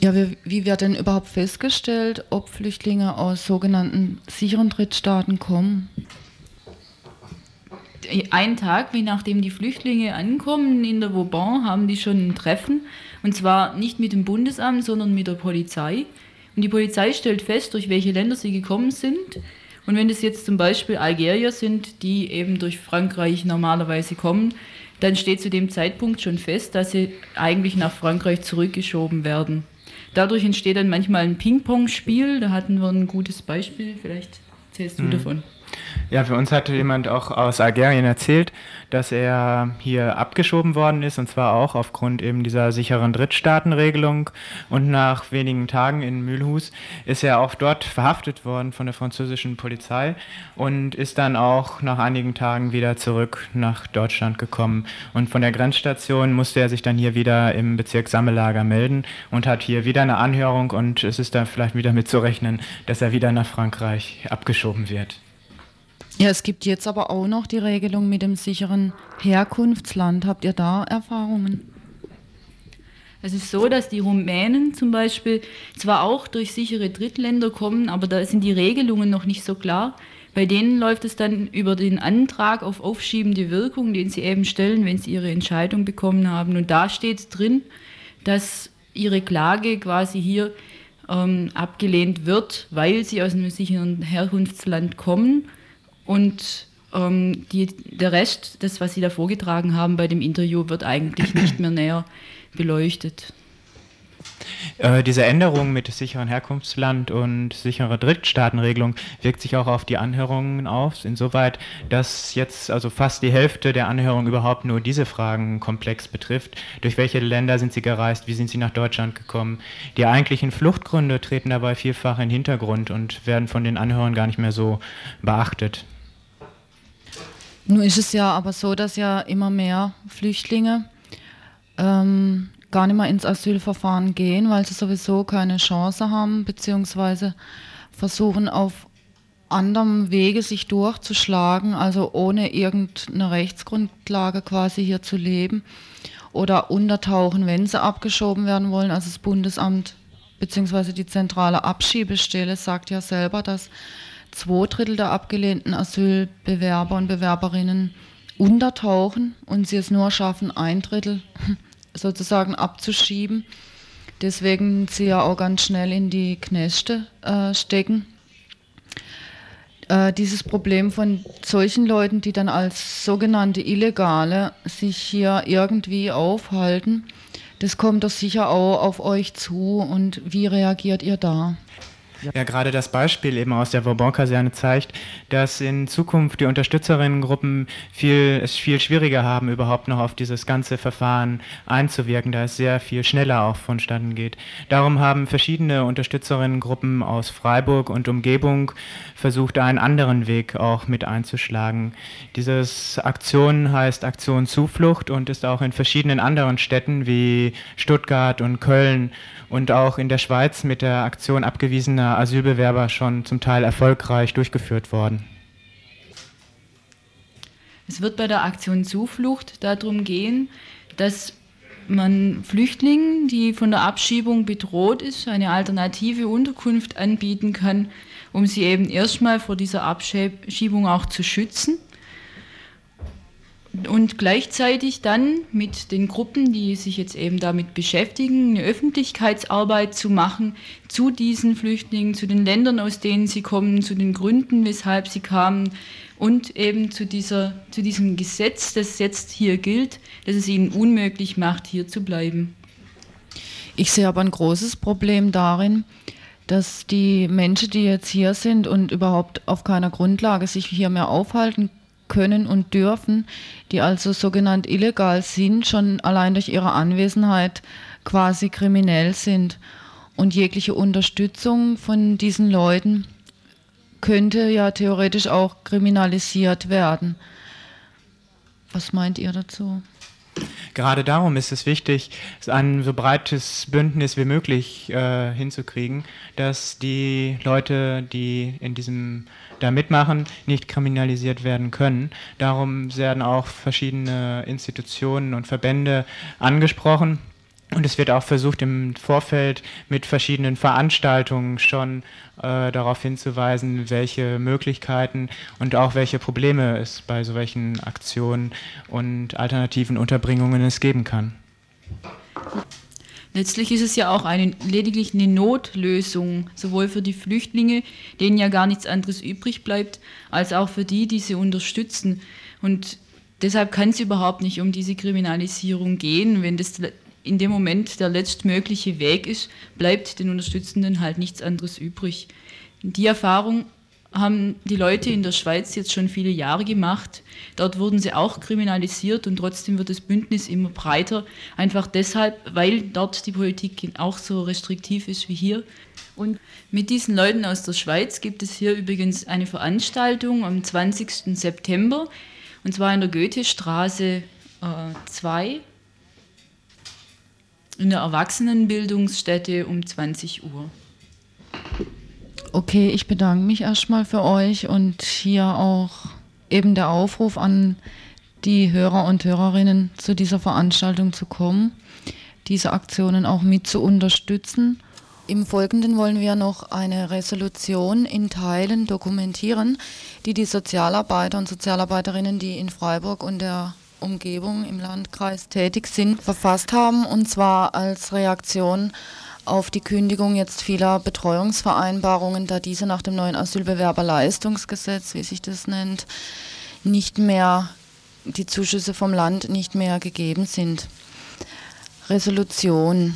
[SPEAKER 4] Ja, wie, wie wird denn überhaupt festgestellt, ob Flüchtlinge aus sogenannten sicheren Drittstaaten kommen?
[SPEAKER 5] Einen Tag, wie nachdem die Flüchtlinge ankommen in der Vauban, haben die schon ein Treffen. Und zwar nicht mit dem Bundesamt, sondern mit der Polizei. Und die Polizei stellt fest, durch welche Länder sie gekommen sind. Und wenn es jetzt zum Beispiel Algerier sind, die eben durch Frankreich normalerweise kommen, dann steht zu dem Zeitpunkt schon fest, dass sie eigentlich nach Frankreich zurückgeschoben werden. Dadurch entsteht dann manchmal ein Ping-Pong-Spiel. Da hatten wir ein gutes Beispiel. Vielleicht erzählst du mhm. davon.
[SPEAKER 6] Ja, für uns hatte jemand auch aus Algerien erzählt, dass er hier abgeschoben worden ist und zwar auch aufgrund eben dieser sicheren Drittstaatenregelung. Und nach wenigen Tagen in Mühlhus ist er auch dort verhaftet worden von der französischen Polizei und ist dann auch nach einigen Tagen wieder zurück nach Deutschland gekommen. Und von der Grenzstation musste er sich dann hier wieder im Bezirk Sammellager melden und hat hier wieder eine Anhörung und es ist dann vielleicht wieder mitzurechnen, dass er wieder nach Frankreich abgeschoben wird.
[SPEAKER 4] Ja, es gibt jetzt aber auch noch die Regelung mit dem sicheren Herkunftsland. Habt ihr da Erfahrungen?
[SPEAKER 5] Es ist so, dass die Rumänen zum Beispiel zwar auch durch sichere Drittländer kommen, aber da sind die Regelungen noch nicht so klar. Bei denen läuft es dann über den Antrag auf aufschiebende Wirkung, den sie eben stellen, wenn sie ihre Entscheidung bekommen haben. Und da steht drin, dass ihre Klage quasi hier ähm, abgelehnt wird, weil sie aus einem sicheren Herkunftsland kommen und ähm, die, der Rest, das, was Sie da vorgetragen haben bei dem Interview, wird eigentlich nicht mehr näher beleuchtet.
[SPEAKER 6] Äh, diese Änderung mit sicheren Herkunftsland und sicherer Drittstaatenregelung wirkt sich auch auf die Anhörungen aus, insoweit, dass jetzt also fast die Hälfte der Anhörungen überhaupt nur diese Fragenkomplex betrifft. Durch welche Länder sind sie gereist? Wie sind sie nach Deutschland gekommen? Die eigentlichen Fluchtgründe treten dabei vielfach in den Hintergrund und werden von den Anhörern gar nicht mehr so beachtet.
[SPEAKER 4] Nun ist es ja aber so, dass ja immer mehr Flüchtlinge ähm, gar nicht mehr ins Asylverfahren gehen, weil sie sowieso keine Chance haben, beziehungsweise versuchen auf anderem Wege sich durchzuschlagen, also ohne irgendeine Rechtsgrundlage quasi hier zu leben oder untertauchen, wenn sie abgeschoben werden wollen. Also das Bundesamt beziehungsweise die zentrale Abschiebestelle sagt ja selber, dass zwei Drittel der abgelehnten Asylbewerber und Bewerberinnen untertauchen und sie es nur schaffen, ein Drittel sozusagen abzuschieben. Deswegen sie ja auch ganz schnell in die Knäste äh, stecken. Äh, dieses Problem von solchen Leuten, die dann als sogenannte Illegale sich hier irgendwie aufhalten, das kommt doch sicher auch auf euch zu. Und wie reagiert ihr da?
[SPEAKER 6] Ja, gerade das Beispiel eben aus der Vauban-Kaserne zeigt, dass in Zukunft die Unterstützerinnengruppen viel, es viel schwieriger haben, überhaupt noch auf dieses ganze Verfahren einzuwirken, da es sehr viel schneller auch vonstatten geht. Darum haben verschiedene Unterstützerinnengruppen aus Freiburg und Umgebung versucht, einen anderen Weg auch mit einzuschlagen. Dieses Aktion heißt Aktion Zuflucht und ist auch in verschiedenen anderen Städten wie Stuttgart und Köln und auch in der Schweiz mit der Aktion abgewiesener Asylbewerber schon zum Teil erfolgreich durchgeführt worden.
[SPEAKER 5] Es wird bei der Aktion Zuflucht darum gehen, dass man Flüchtlingen, die von der Abschiebung bedroht ist, eine alternative Unterkunft anbieten kann, um sie eben erstmal vor dieser Abschiebung auch zu schützen und gleichzeitig dann mit den Gruppen, die sich jetzt eben damit beschäftigen, eine Öffentlichkeitsarbeit zu machen zu diesen Flüchtlingen, zu den Ländern, aus denen sie kommen, zu den Gründen, weshalb sie kamen und eben zu, dieser, zu diesem Gesetz, das jetzt hier gilt, dass es ihnen unmöglich macht, hier zu bleiben.
[SPEAKER 4] Ich sehe aber ein großes Problem darin, dass die Menschen, die jetzt hier sind und überhaupt auf keiner Grundlage sich hier mehr aufhalten können und dürfen, die also sogenannt illegal sind, schon allein durch ihre Anwesenheit quasi kriminell sind. Und jegliche Unterstützung von diesen Leuten könnte ja theoretisch auch kriminalisiert werden. Was meint ihr dazu?
[SPEAKER 6] Gerade darum ist es wichtig, ein so breites Bündnis wie möglich äh, hinzukriegen, dass die Leute, die in diesem da mitmachen, nicht kriminalisiert werden können. Darum werden auch verschiedene Institutionen und Verbände angesprochen. Und es wird auch versucht, im Vorfeld mit verschiedenen Veranstaltungen schon äh, darauf hinzuweisen, welche Möglichkeiten und auch welche Probleme es bei solchen Aktionen und alternativen Unterbringungen es geben kann.
[SPEAKER 5] Letztlich ist es ja auch eine, lediglich eine Notlösung, sowohl für die Flüchtlinge, denen ja gar nichts anderes übrig bleibt, als auch für die, die sie unterstützen. Und deshalb kann es überhaupt nicht um diese Kriminalisierung gehen. Wenn das in dem Moment der letztmögliche Weg ist, bleibt den Unterstützenden halt nichts anderes übrig. Die Erfahrung haben die Leute in der Schweiz jetzt schon viele Jahre gemacht. Dort wurden sie auch kriminalisiert und trotzdem wird das Bündnis immer breiter. Einfach deshalb, weil dort die Politik auch so restriktiv ist wie hier. Und mit diesen Leuten aus der Schweiz gibt es hier übrigens eine Veranstaltung am 20. September und zwar in der Goethestraße 2 äh, in der Erwachsenenbildungsstätte um 20 Uhr.
[SPEAKER 4] Okay, ich bedanke mich erstmal für euch und hier auch eben der Aufruf an die Hörer und Hörerinnen zu dieser Veranstaltung zu kommen, diese Aktionen auch mit zu unterstützen. Im Folgenden wollen wir noch eine Resolution in Teilen dokumentieren, die die Sozialarbeiter und Sozialarbeiterinnen, die in Freiburg und der Umgebung im Landkreis tätig sind, verfasst haben, und zwar als Reaktion auf die Kündigung jetzt vieler Betreuungsvereinbarungen, da diese nach dem neuen Asylbewerberleistungsgesetz, wie sich das nennt, nicht mehr, die Zuschüsse vom Land nicht mehr gegeben sind. Resolution.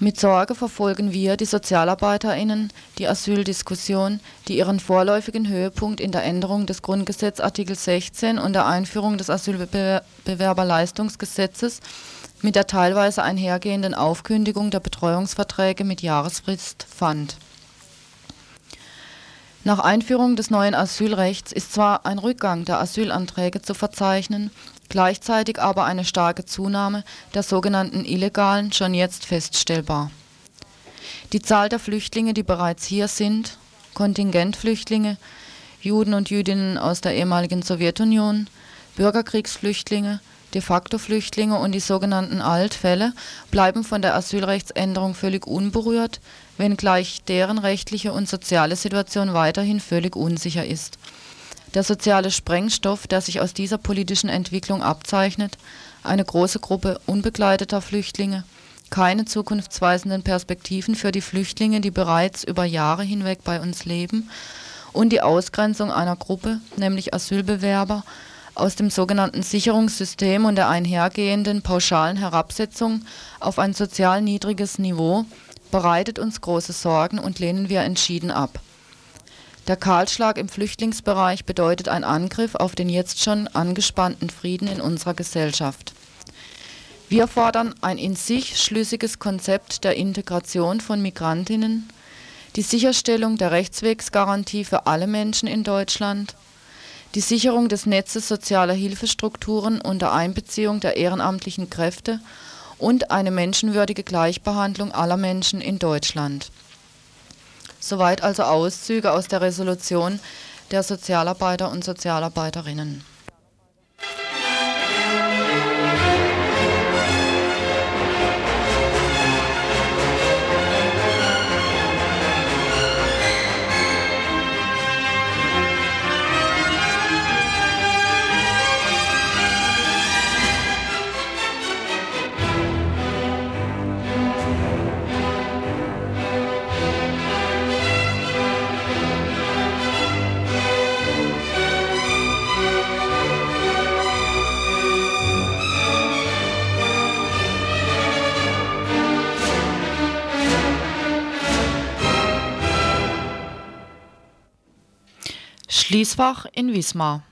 [SPEAKER 4] Mit Sorge verfolgen wir, die SozialarbeiterInnen, die Asyldiskussion, die ihren vorläufigen Höhepunkt in der Änderung des Grundgesetzes Artikel 16 und der Einführung des Asylbewerberleistungsgesetzes mit der teilweise einhergehenden Aufkündigung der Betreuungsverträge mit Jahresfrist fand. Nach Einführung des neuen Asylrechts ist zwar ein Rückgang der Asylanträge zu verzeichnen, gleichzeitig aber eine starke Zunahme der sogenannten Illegalen schon jetzt feststellbar. Die Zahl der Flüchtlinge, die bereits hier sind, Kontingentflüchtlinge, Juden und Jüdinnen aus der ehemaligen Sowjetunion, Bürgerkriegsflüchtlinge, De facto Flüchtlinge und die sogenannten Altfälle bleiben von der Asylrechtsänderung völlig unberührt, wenngleich deren rechtliche und soziale Situation weiterhin völlig unsicher ist. Der soziale Sprengstoff, der sich aus dieser politischen Entwicklung abzeichnet, eine große Gruppe unbegleiteter Flüchtlinge, keine zukunftsweisenden Perspektiven für die Flüchtlinge, die bereits über Jahre hinweg bei uns leben, und die Ausgrenzung einer Gruppe, nämlich Asylbewerber, aus dem sogenannten Sicherungssystem und der einhergehenden pauschalen Herabsetzung auf ein sozial niedriges Niveau bereitet uns große Sorgen und lehnen wir entschieden ab. Der Kahlschlag im Flüchtlingsbereich bedeutet ein Angriff auf den jetzt schon angespannten Frieden in unserer Gesellschaft. Wir fordern ein in sich schlüssiges Konzept der Integration von Migrantinnen, die Sicherstellung der Rechtswegsgarantie für alle Menschen in Deutschland die Sicherung des Netzes sozialer Hilfestrukturen unter Einbeziehung der ehrenamtlichen Kräfte und eine menschenwürdige Gleichbehandlung aller Menschen in Deutschland. Soweit also Auszüge aus der Resolution der Sozialarbeiter und Sozialarbeiterinnen. Schließfach in Wismar.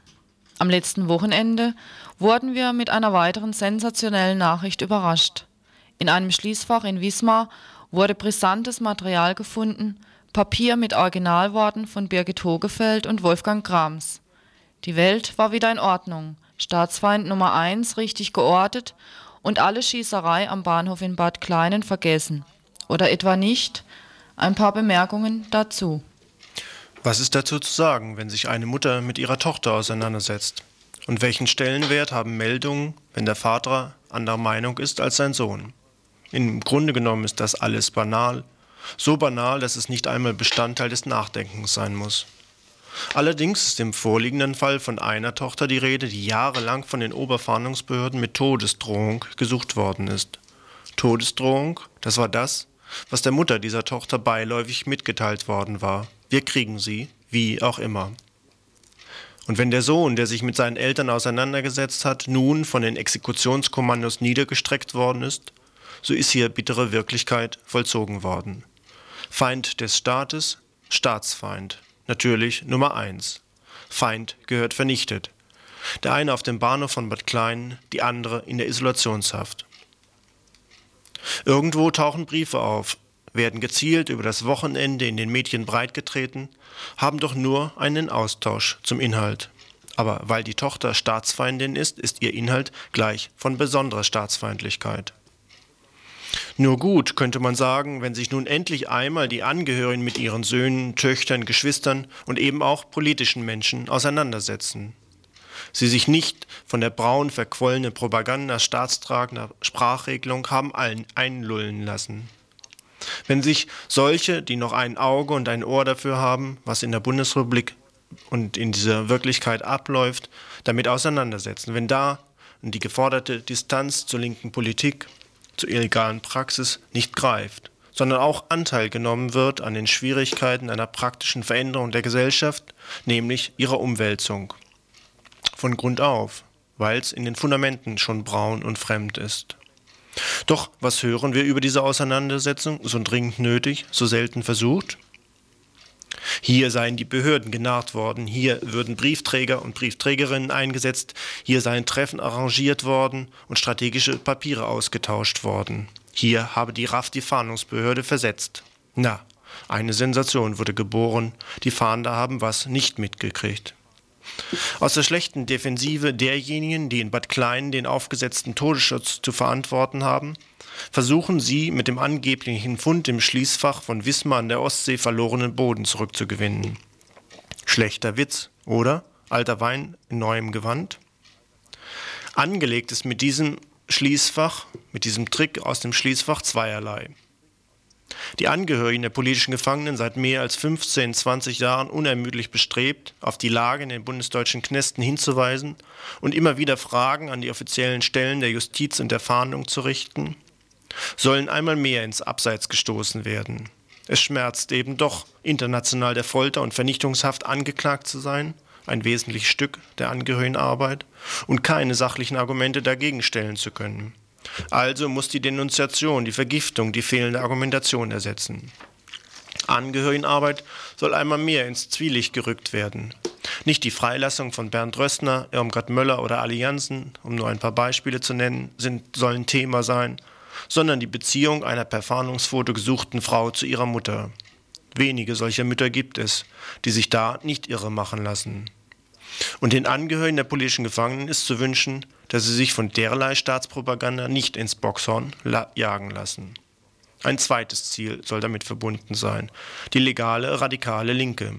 [SPEAKER 4] Am letzten Wochenende wurden wir mit einer weiteren sensationellen Nachricht überrascht. In einem Schließfach in Wismar wurde brisantes Material gefunden, Papier mit Originalworten von Birgit Hogefeld und Wolfgang Grams. Die Welt war wieder in Ordnung, Staatsfeind Nummer 1 richtig geortet und alle Schießerei am Bahnhof in Bad Kleinen vergessen. Oder etwa nicht? Ein paar Bemerkungen dazu.
[SPEAKER 3] Was ist dazu zu sagen, wenn sich eine Mutter mit ihrer Tochter auseinandersetzt? Und welchen Stellenwert haben Meldungen, wenn der Vater anderer Meinung ist als sein Sohn? Im Grunde genommen ist das alles banal, so banal, dass es nicht einmal Bestandteil des Nachdenkens sein muss. Allerdings ist im vorliegenden Fall von einer Tochter die Rede, die jahrelang von den Oberfahndungsbehörden mit Todesdrohung gesucht worden ist. Todesdrohung, das war das, was der Mutter dieser Tochter beiläufig mitgeteilt worden war. Wir kriegen sie, wie auch immer. Und wenn der Sohn, der sich mit seinen Eltern auseinandergesetzt hat, nun von den Exekutionskommandos niedergestreckt worden ist, so ist hier bittere Wirklichkeit vollzogen worden. Feind des Staates, Staatsfeind, natürlich Nummer eins. Feind gehört vernichtet. Der eine auf dem Bahnhof von Bad Klein, die andere in der Isolationshaft. Irgendwo tauchen Briefe auf, werden gezielt über das Wochenende in den Medien breitgetreten, haben doch nur einen Austausch zum Inhalt. Aber weil die Tochter Staatsfeindin ist, ist ihr Inhalt gleich von besonderer Staatsfeindlichkeit. Nur gut, könnte man sagen, wenn sich nun endlich einmal die Angehörigen mit ihren Söhnen, Töchtern, Geschwistern und eben auch politischen Menschen auseinandersetzen. Sie sich nicht von der braun verquollenen Propaganda staatstragender Sprachregelung haben allen einlullen lassen. Wenn sich solche, die noch ein Auge und ein Ohr dafür haben, was in der Bundesrepublik und in dieser Wirklichkeit abläuft, damit auseinandersetzen, wenn da die geforderte Distanz zur linken Politik, zur illegalen Praxis nicht greift, sondern auch Anteil genommen wird an den Schwierigkeiten einer praktischen Veränderung der Gesellschaft, nämlich ihrer Umwälzung. Von Grund auf, weil es in den Fundamenten schon braun und fremd ist. Doch was hören wir über diese Auseinandersetzung, so dringend nötig, so selten versucht? Hier seien die Behörden genarrt worden, hier würden Briefträger und Briefträgerinnen eingesetzt, hier seien Treffen arrangiert worden und strategische Papiere ausgetauscht worden. Hier habe die RAF die Fahndungsbehörde versetzt. Na, eine Sensation wurde geboren, die Fahnder haben was nicht mitgekriegt. Aus der schlechten Defensive derjenigen, die in Bad Klein den aufgesetzten Todesschutz zu verantworten haben, versuchen sie mit dem angeblichen Fund im Schließfach von Wismar an der Ostsee verlorenen Boden zurückzugewinnen. Schlechter Witz, oder? Alter Wein in neuem Gewand? Angelegt ist mit diesem Schließfach, mit diesem Trick aus dem Schließfach zweierlei. Die Angehörigen der politischen Gefangenen seit mehr als 15, 20 Jahren unermüdlich bestrebt, auf die Lage in den bundesdeutschen Knästen hinzuweisen und immer wieder Fragen an die offiziellen Stellen der Justiz und der Fahndung zu richten, sollen einmal mehr ins Abseits gestoßen werden. Es schmerzt eben doch, international der Folter und Vernichtungshaft angeklagt zu sein, ein wesentliches Stück der Angehörigenarbeit, und keine sachlichen Argumente dagegen stellen zu können. Also muss die Denunziation, die Vergiftung, die fehlende Argumentation ersetzen. Angehörigenarbeit soll einmal mehr ins Zwielicht gerückt werden. Nicht die Freilassung von Bernd Röstner, Irmgard Möller oder Allianzen, um nur ein paar Beispiele zu nennen, sind, sollen Thema sein, sondern die Beziehung einer per Fahndungsfoto gesuchten Frau zu ihrer Mutter. Wenige solcher Mütter gibt es, die sich da nicht irre machen lassen. Und den Angehörigen der politischen Gefangenen ist zu wünschen, dass sie sich von derlei Staatspropaganda nicht ins Boxhorn la jagen lassen. Ein zweites Ziel soll damit verbunden sein, die legale, radikale Linke.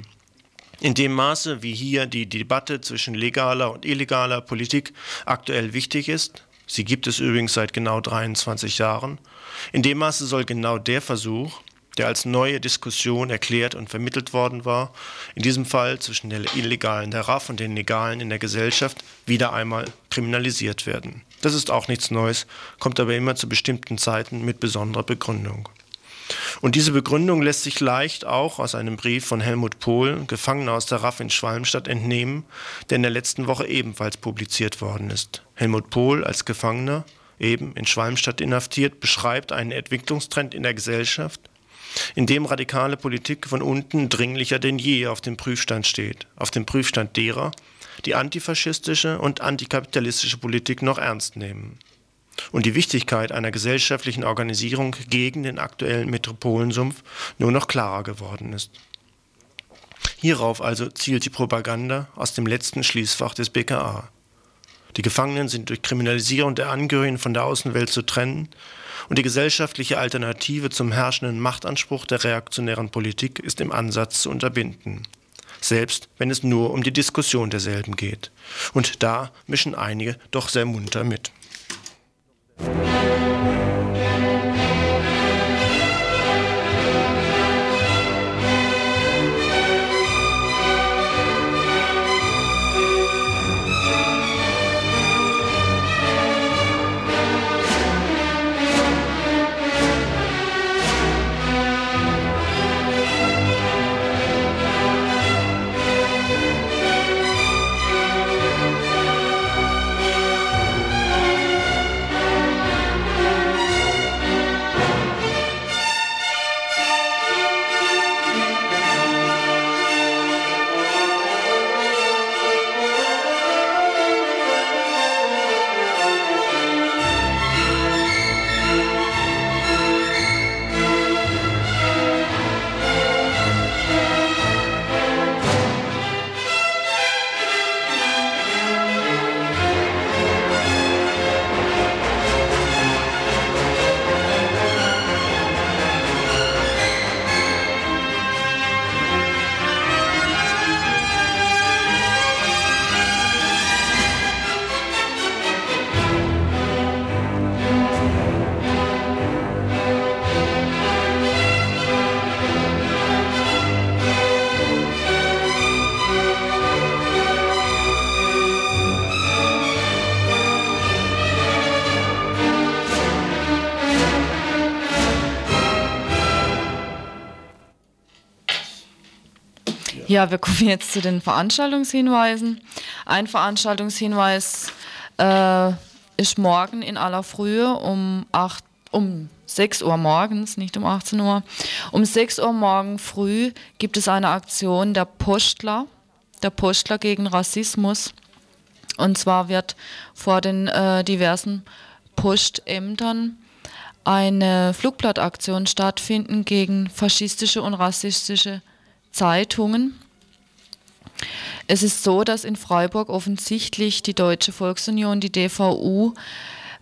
[SPEAKER 3] In dem Maße, wie hier die Debatte zwischen legaler und illegaler Politik aktuell wichtig ist, sie gibt es übrigens seit genau 23 Jahren, in dem Maße soll genau der Versuch, der als neue Diskussion erklärt und vermittelt worden war, in diesem Fall zwischen der Illegalen der RAF und den Legalen in der Gesellschaft, wieder einmal kriminalisiert werden. Das ist auch nichts Neues, kommt aber immer zu bestimmten Zeiten mit besonderer Begründung. Und diese Begründung lässt sich leicht auch aus einem Brief von Helmut Pohl, Gefangener aus der RAF in Schwalmstadt, entnehmen, der in der letzten Woche ebenfalls publiziert worden ist. Helmut Pohl als Gefangener, eben in Schwalmstadt inhaftiert, beschreibt einen Entwicklungstrend in der Gesellschaft, in dem radikale Politik von unten dringlicher denn je auf dem Prüfstand steht, auf dem Prüfstand derer, die antifaschistische und antikapitalistische Politik noch ernst nehmen und die Wichtigkeit einer gesellschaftlichen Organisierung gegen den aktuellen Metropolensumpf nur noch klarer geworden ist. Hierauf also zielt die Propaganda aus dem letzten Schließfach des BKA. Die Gefangenen sind durch Kriminalisierung der Angehörigen von der Außenwelt zu trennen und die gesellschaftliche Alternative zum herrschenden Machtanspruch der reaktionären Politik ist im Ansatz zu unterbinden. Selbst wenn es nur um die Diskussion derselben geht. Und da mischen einige doch sehr munter mit.
[SPEAKER 4] Ja, wir kommen jetzt zu den Veranstaltungshinweisen. Ein Veranstaltungshinweis äh, ist morgen in aller Frühe um, 8, um 6 Uhr morgens, nicht um 18 Uhr. Um 6 Uhr morgen früh gibt es eine Aktion der Postler, der Postler gegen Rassismus. Und zwar wird vor den äh, diversen Postämtern eine Flugblattaktion stattfinden gegen faschistische und rassistische Zeitungen. Es ist so, dass in Freiburg offensichtlich die Deutsche Volksunion, die DVU,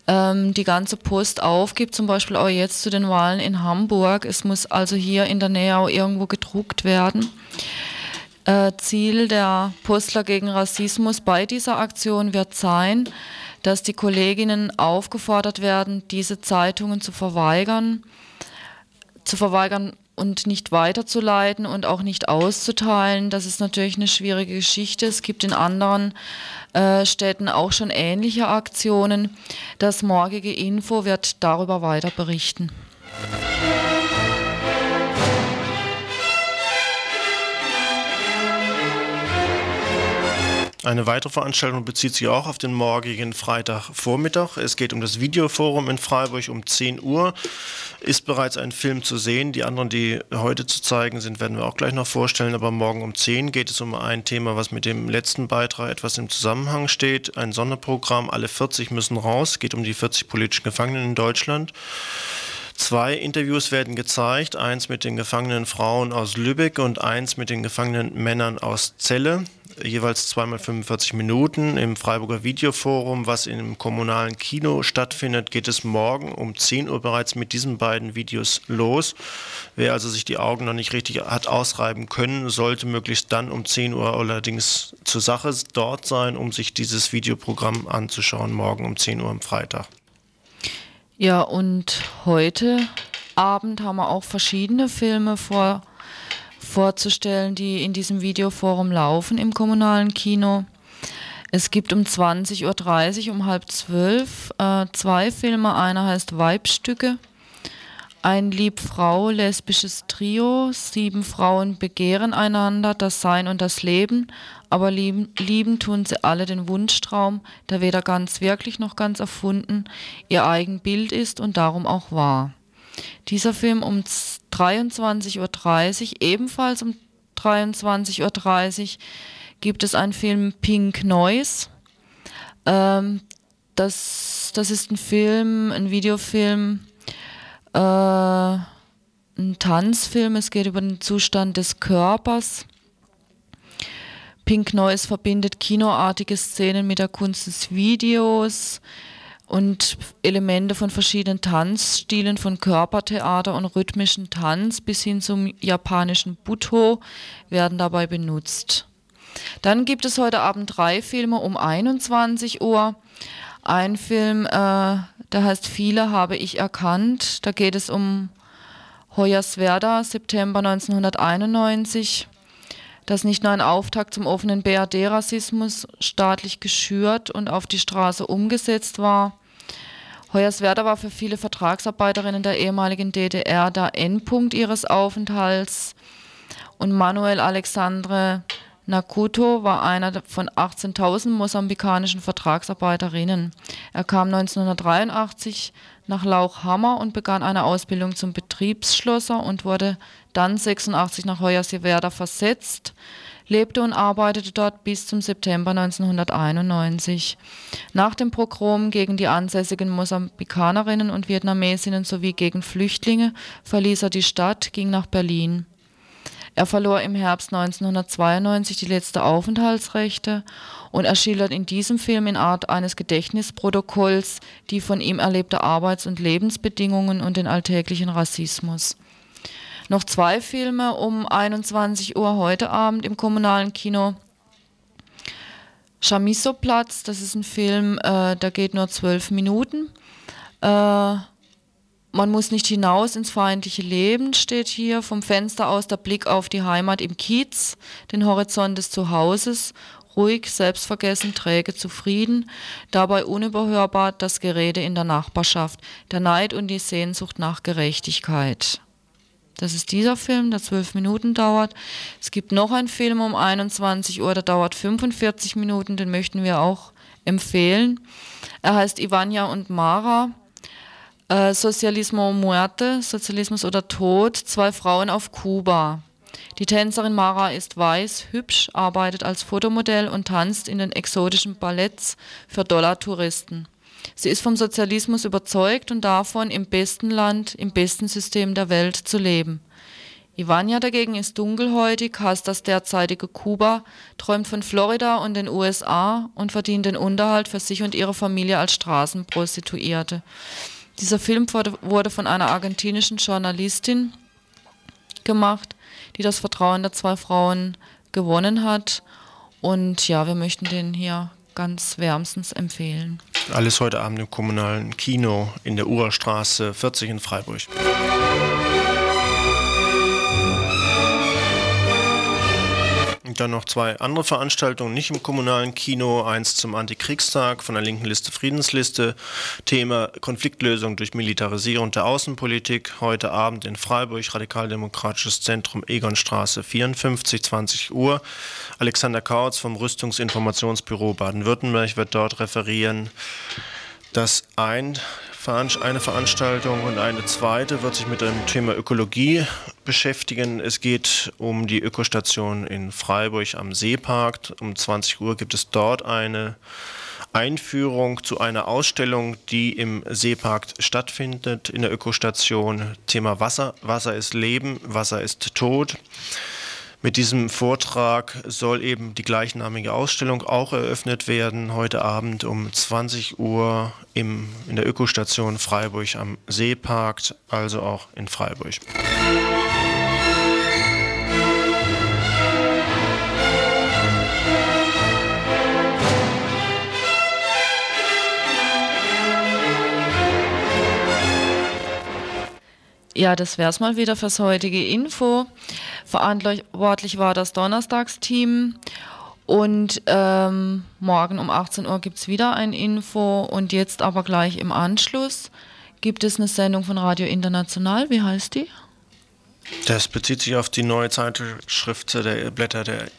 [SPEAKER 4] ähm, die ganze Post aufgibt, zum Beispiel auch jetzt zu den Wahlen in Hamburg. Es muss also hier in der Nähe auch irgendwo gedruckt werden. Äh, Ziel der Postler gegen Rassismus bei dieser Aktion wird sein, dass die Kolleginnen aufgefordert werden, diese Zeitungen zu verweigern, zu verweigern, und nicht weiterzuleiten und auch nicht auszuteilen. Das ist natürlich eine schwierige Geschichte. Es gibt in anderen äh, Städten auch schon ähnliche Aktionen. Das morgige Info wird darüber weiter berichten.
[SPEAKER 3] Eine weitere Veranstaltung bezieht sich auch auf den morgigen Freitagvormittag. Es geht um das Videoforum in Freiburg um 10 Uhr. Ist bereits ein Film zu sehen. Die anderen, die heute zu zeigen sind, werden wir auch gleich noch vorstellen. Aber morgen um 10 geht es um ein Thema, was mit dem letzten Beitrag etwas im Zusammenhang steht. Ein Sonderprogramm. Alle 40 müssen raus. Es geht um die 40 politischen Gefangenen in Deutschland. Zwei Interviews werden gezeigt, eins mit den gefangenen Frauen aus Lübeck und eins mit den gefangenen Männern aus Celle jeweils zweimal 45 Minuten im Freiburger Videoforum, was im kommunalen Kino stattfindet, geht es morgen um 10 Uhr bereits mit diesen beiden Videos los. Wer also sich die Augen noch nicht richtig hat ausreiben können, sollte möglichst dann um 10 Uhr allerdings zur Sache dort sein, um sich dieses Videoprogramm anzuschauen, morgen um 10 Uhr am Freitag.
[SPEAKER 4] Ja, und heute Abend haben wir auch verschiedene Filme vor vorzustellen, die in diesem Videoforum laufen im kommunalen Kino. Es gibt um 20.30 Uhr, um halb zwölf, äh, zwei Filme. Einer heißt Weibstücke. Ein Lieb-Frau, lesbisches Trio. Sieben Frauen begehren einander, das Sein und das Leben. Aber lieben, lieben tun sie alle den Wunschtraum, der weder ganz wirklich noch ganz erfunden ihr eigen Bild ist und darum auch wahr. Dieser Film um 23.30 Uhr, ebenfalls um 23.30 Uhr, gibt es einen Film Pink Noise. Ähm, das, das ist ein Film, ein Videofilm, äh, ein Tanzfilm. Es geht über den Zustand des Körpers. Pink Noise verbindet kinoartige Szenen mit der Kunst des Videos und Elemente von verschiedenen Tanzstilen, von Körpertheater und rhythmischen Tanz bis hin zum japanischen Buto werden dabei benutzt. Dann gibt es heute Abend drei Filme um 21 Uhr. Ein Film, äh, der heißt Viele habe ich erkannt. Da geht es um Hoyerswerda, September 1991 das nicht nur ein Auftakt zum offenen BRD-Rassismus staatlich geschürt und auf die Straße umgesetzt war. Hoyerswerda war für viele Vertragsarbeiterinnen der ehemaligen DDR der Endpunkt ihres Aufenthalts und Manuel Alexandre Nakuto war einer von 18.000 mosambikanischen Vertragsarbeiterinnen. Er kam 1983 nach Lauchhammer und begann eine Ausbildung zum Betriebsschlosser und wurde dann 86 nach Hoyerswerda versetzt, lebte und arbeitete dort bis zum September 1991. Nach dem Pogrom gegen die ansässigen Mosambikanerinnen und Vietnamesinnen sowie gegen Flüchtlinge verließ er die Stadt, ging nach Berlin. Er verlor im Herbst 1992 die letzte Aufenthaltsrechte und er schildert in diesem Film in Art eines Gedächtnisprotokolls die von ihm erlebte Arbeits- und Lebensbedingungen und den alltäglichen Rassismus. Noch zwei Filme um 21 Uhr heute Abend im kommunalen Kino. Chamisso-Platz, das ist ein Film, äh, der geht nur zwölf Minuten. Äh, man muss nicht hinaus ins feindliche Leben, steht hier. Vom Fenster aus der Blick auf die Heimat im Kiez, den Horizont des Zuhauses, ruhig, selbstvergessen, träge, zufrieden, dabei unüberhörbar das Gerede in der Nachbarschaft, der Neid und die Sehnsucht nach Gerechtigkeit. Das ist dieser Film, der zwölf Minuten dauert. Es gibt noch einen Film um 21 Uhr, der dauert 45 Minuten, den möchten wir auch empfehlen. Er heißt Ivania und Mara. Äh, Socialismo Muerte, Sozialismus oder Tod, zwei Frauen auf Kuba. Die Tänzerin Mara ist weiß, hübsch, arbeitet als Fotomodell und tanzt in den exotischen Balletts für Dollartouristen. Sie ist vom Sozialismus überzeugt und davon, im besten Land, im besten System der Welt zu leben. Ivania dagegen ist dunkelhäutig, hasst das derzeitige Kuba, träumt von Florida und den USA und verdient den Unterhalt für sich und ihre Familie als Straßenprostituierte. Dieser Film wurde von einer argentinischen Journalistin gemacht, die das Vertrauen der zwei Frauen gewonnen hat. Und ja, wir möchten den hier ganz wärmstens empfehlen.
[SPEAKER 3] Alles heute Abend im kommunalen Kino in der Uhrstraße 40 in Freiburg. Dann noch zwei andere Veranstaltungen, nicht im kommunalen Kino. Eins zum Antikriegstag von der linken Liste Friedensliste. Thema Konfliktlösung durch Militarisierung der Außenpolitik. Heute Abend in Freiburg, Radikaldemokratisches Zentrum Egonstraße 54, 20 Uhr. Alexander Kautz vom Rüstungsinformationsbüro Baden-Württemberg wird dort referieren. Das ein eine Veranstaltung und eine zweite wird sich mit dem Thema Ökologie beschäftigen. Es geht um die Ökostation in Freiburg am Seepark. Um 20 Uhr gibt es dort eine Einführung zu einer Ausstellung, die im Seepark stattfindet, in der Ökostation. Thema Wasser. Wasser ist Leben, Wasser ist Tod. Mit diesem Vortrag soll eben die gleichnamige Ausstellung auch eröffnet werden, heute Abend um 20 Uhr im, in der Ökostation Freiburg am Seepark, also auch in Freiburg.
[SPEAKER 4] Ja, das wäre es mal wieder fürs heutige Info. Verantwortlich war das Donnerstagsteam. Und ähm, morgen um 18 Uhr gibt es wieder ein Info. Und jetzt aber gleich im Anschluss gibt es eine Sendung von Radio International. Wie heißt die?
[SPEAKER 3] Das bezieht sich auf die neue Zeitschrift der Blätter der, äh,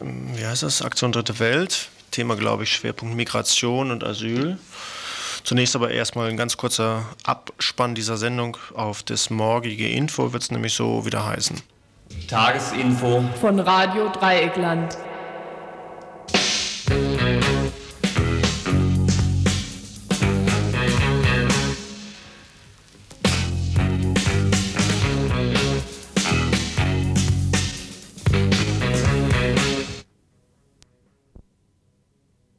[SPEAKER 3] wie heißt das, Aktion Dritte Welt. Thema, glaube ich, Schwerpunkt Migration und Asyl. Zunächst aber erstmal ein ganz kurzer Abspann dieser Sendung. Auf das morgige Info wird es nämlich so wieder heißen.
[SPEAKER 7] Tagesinfo
[SPEAKER 2] von Radio Dreieckland.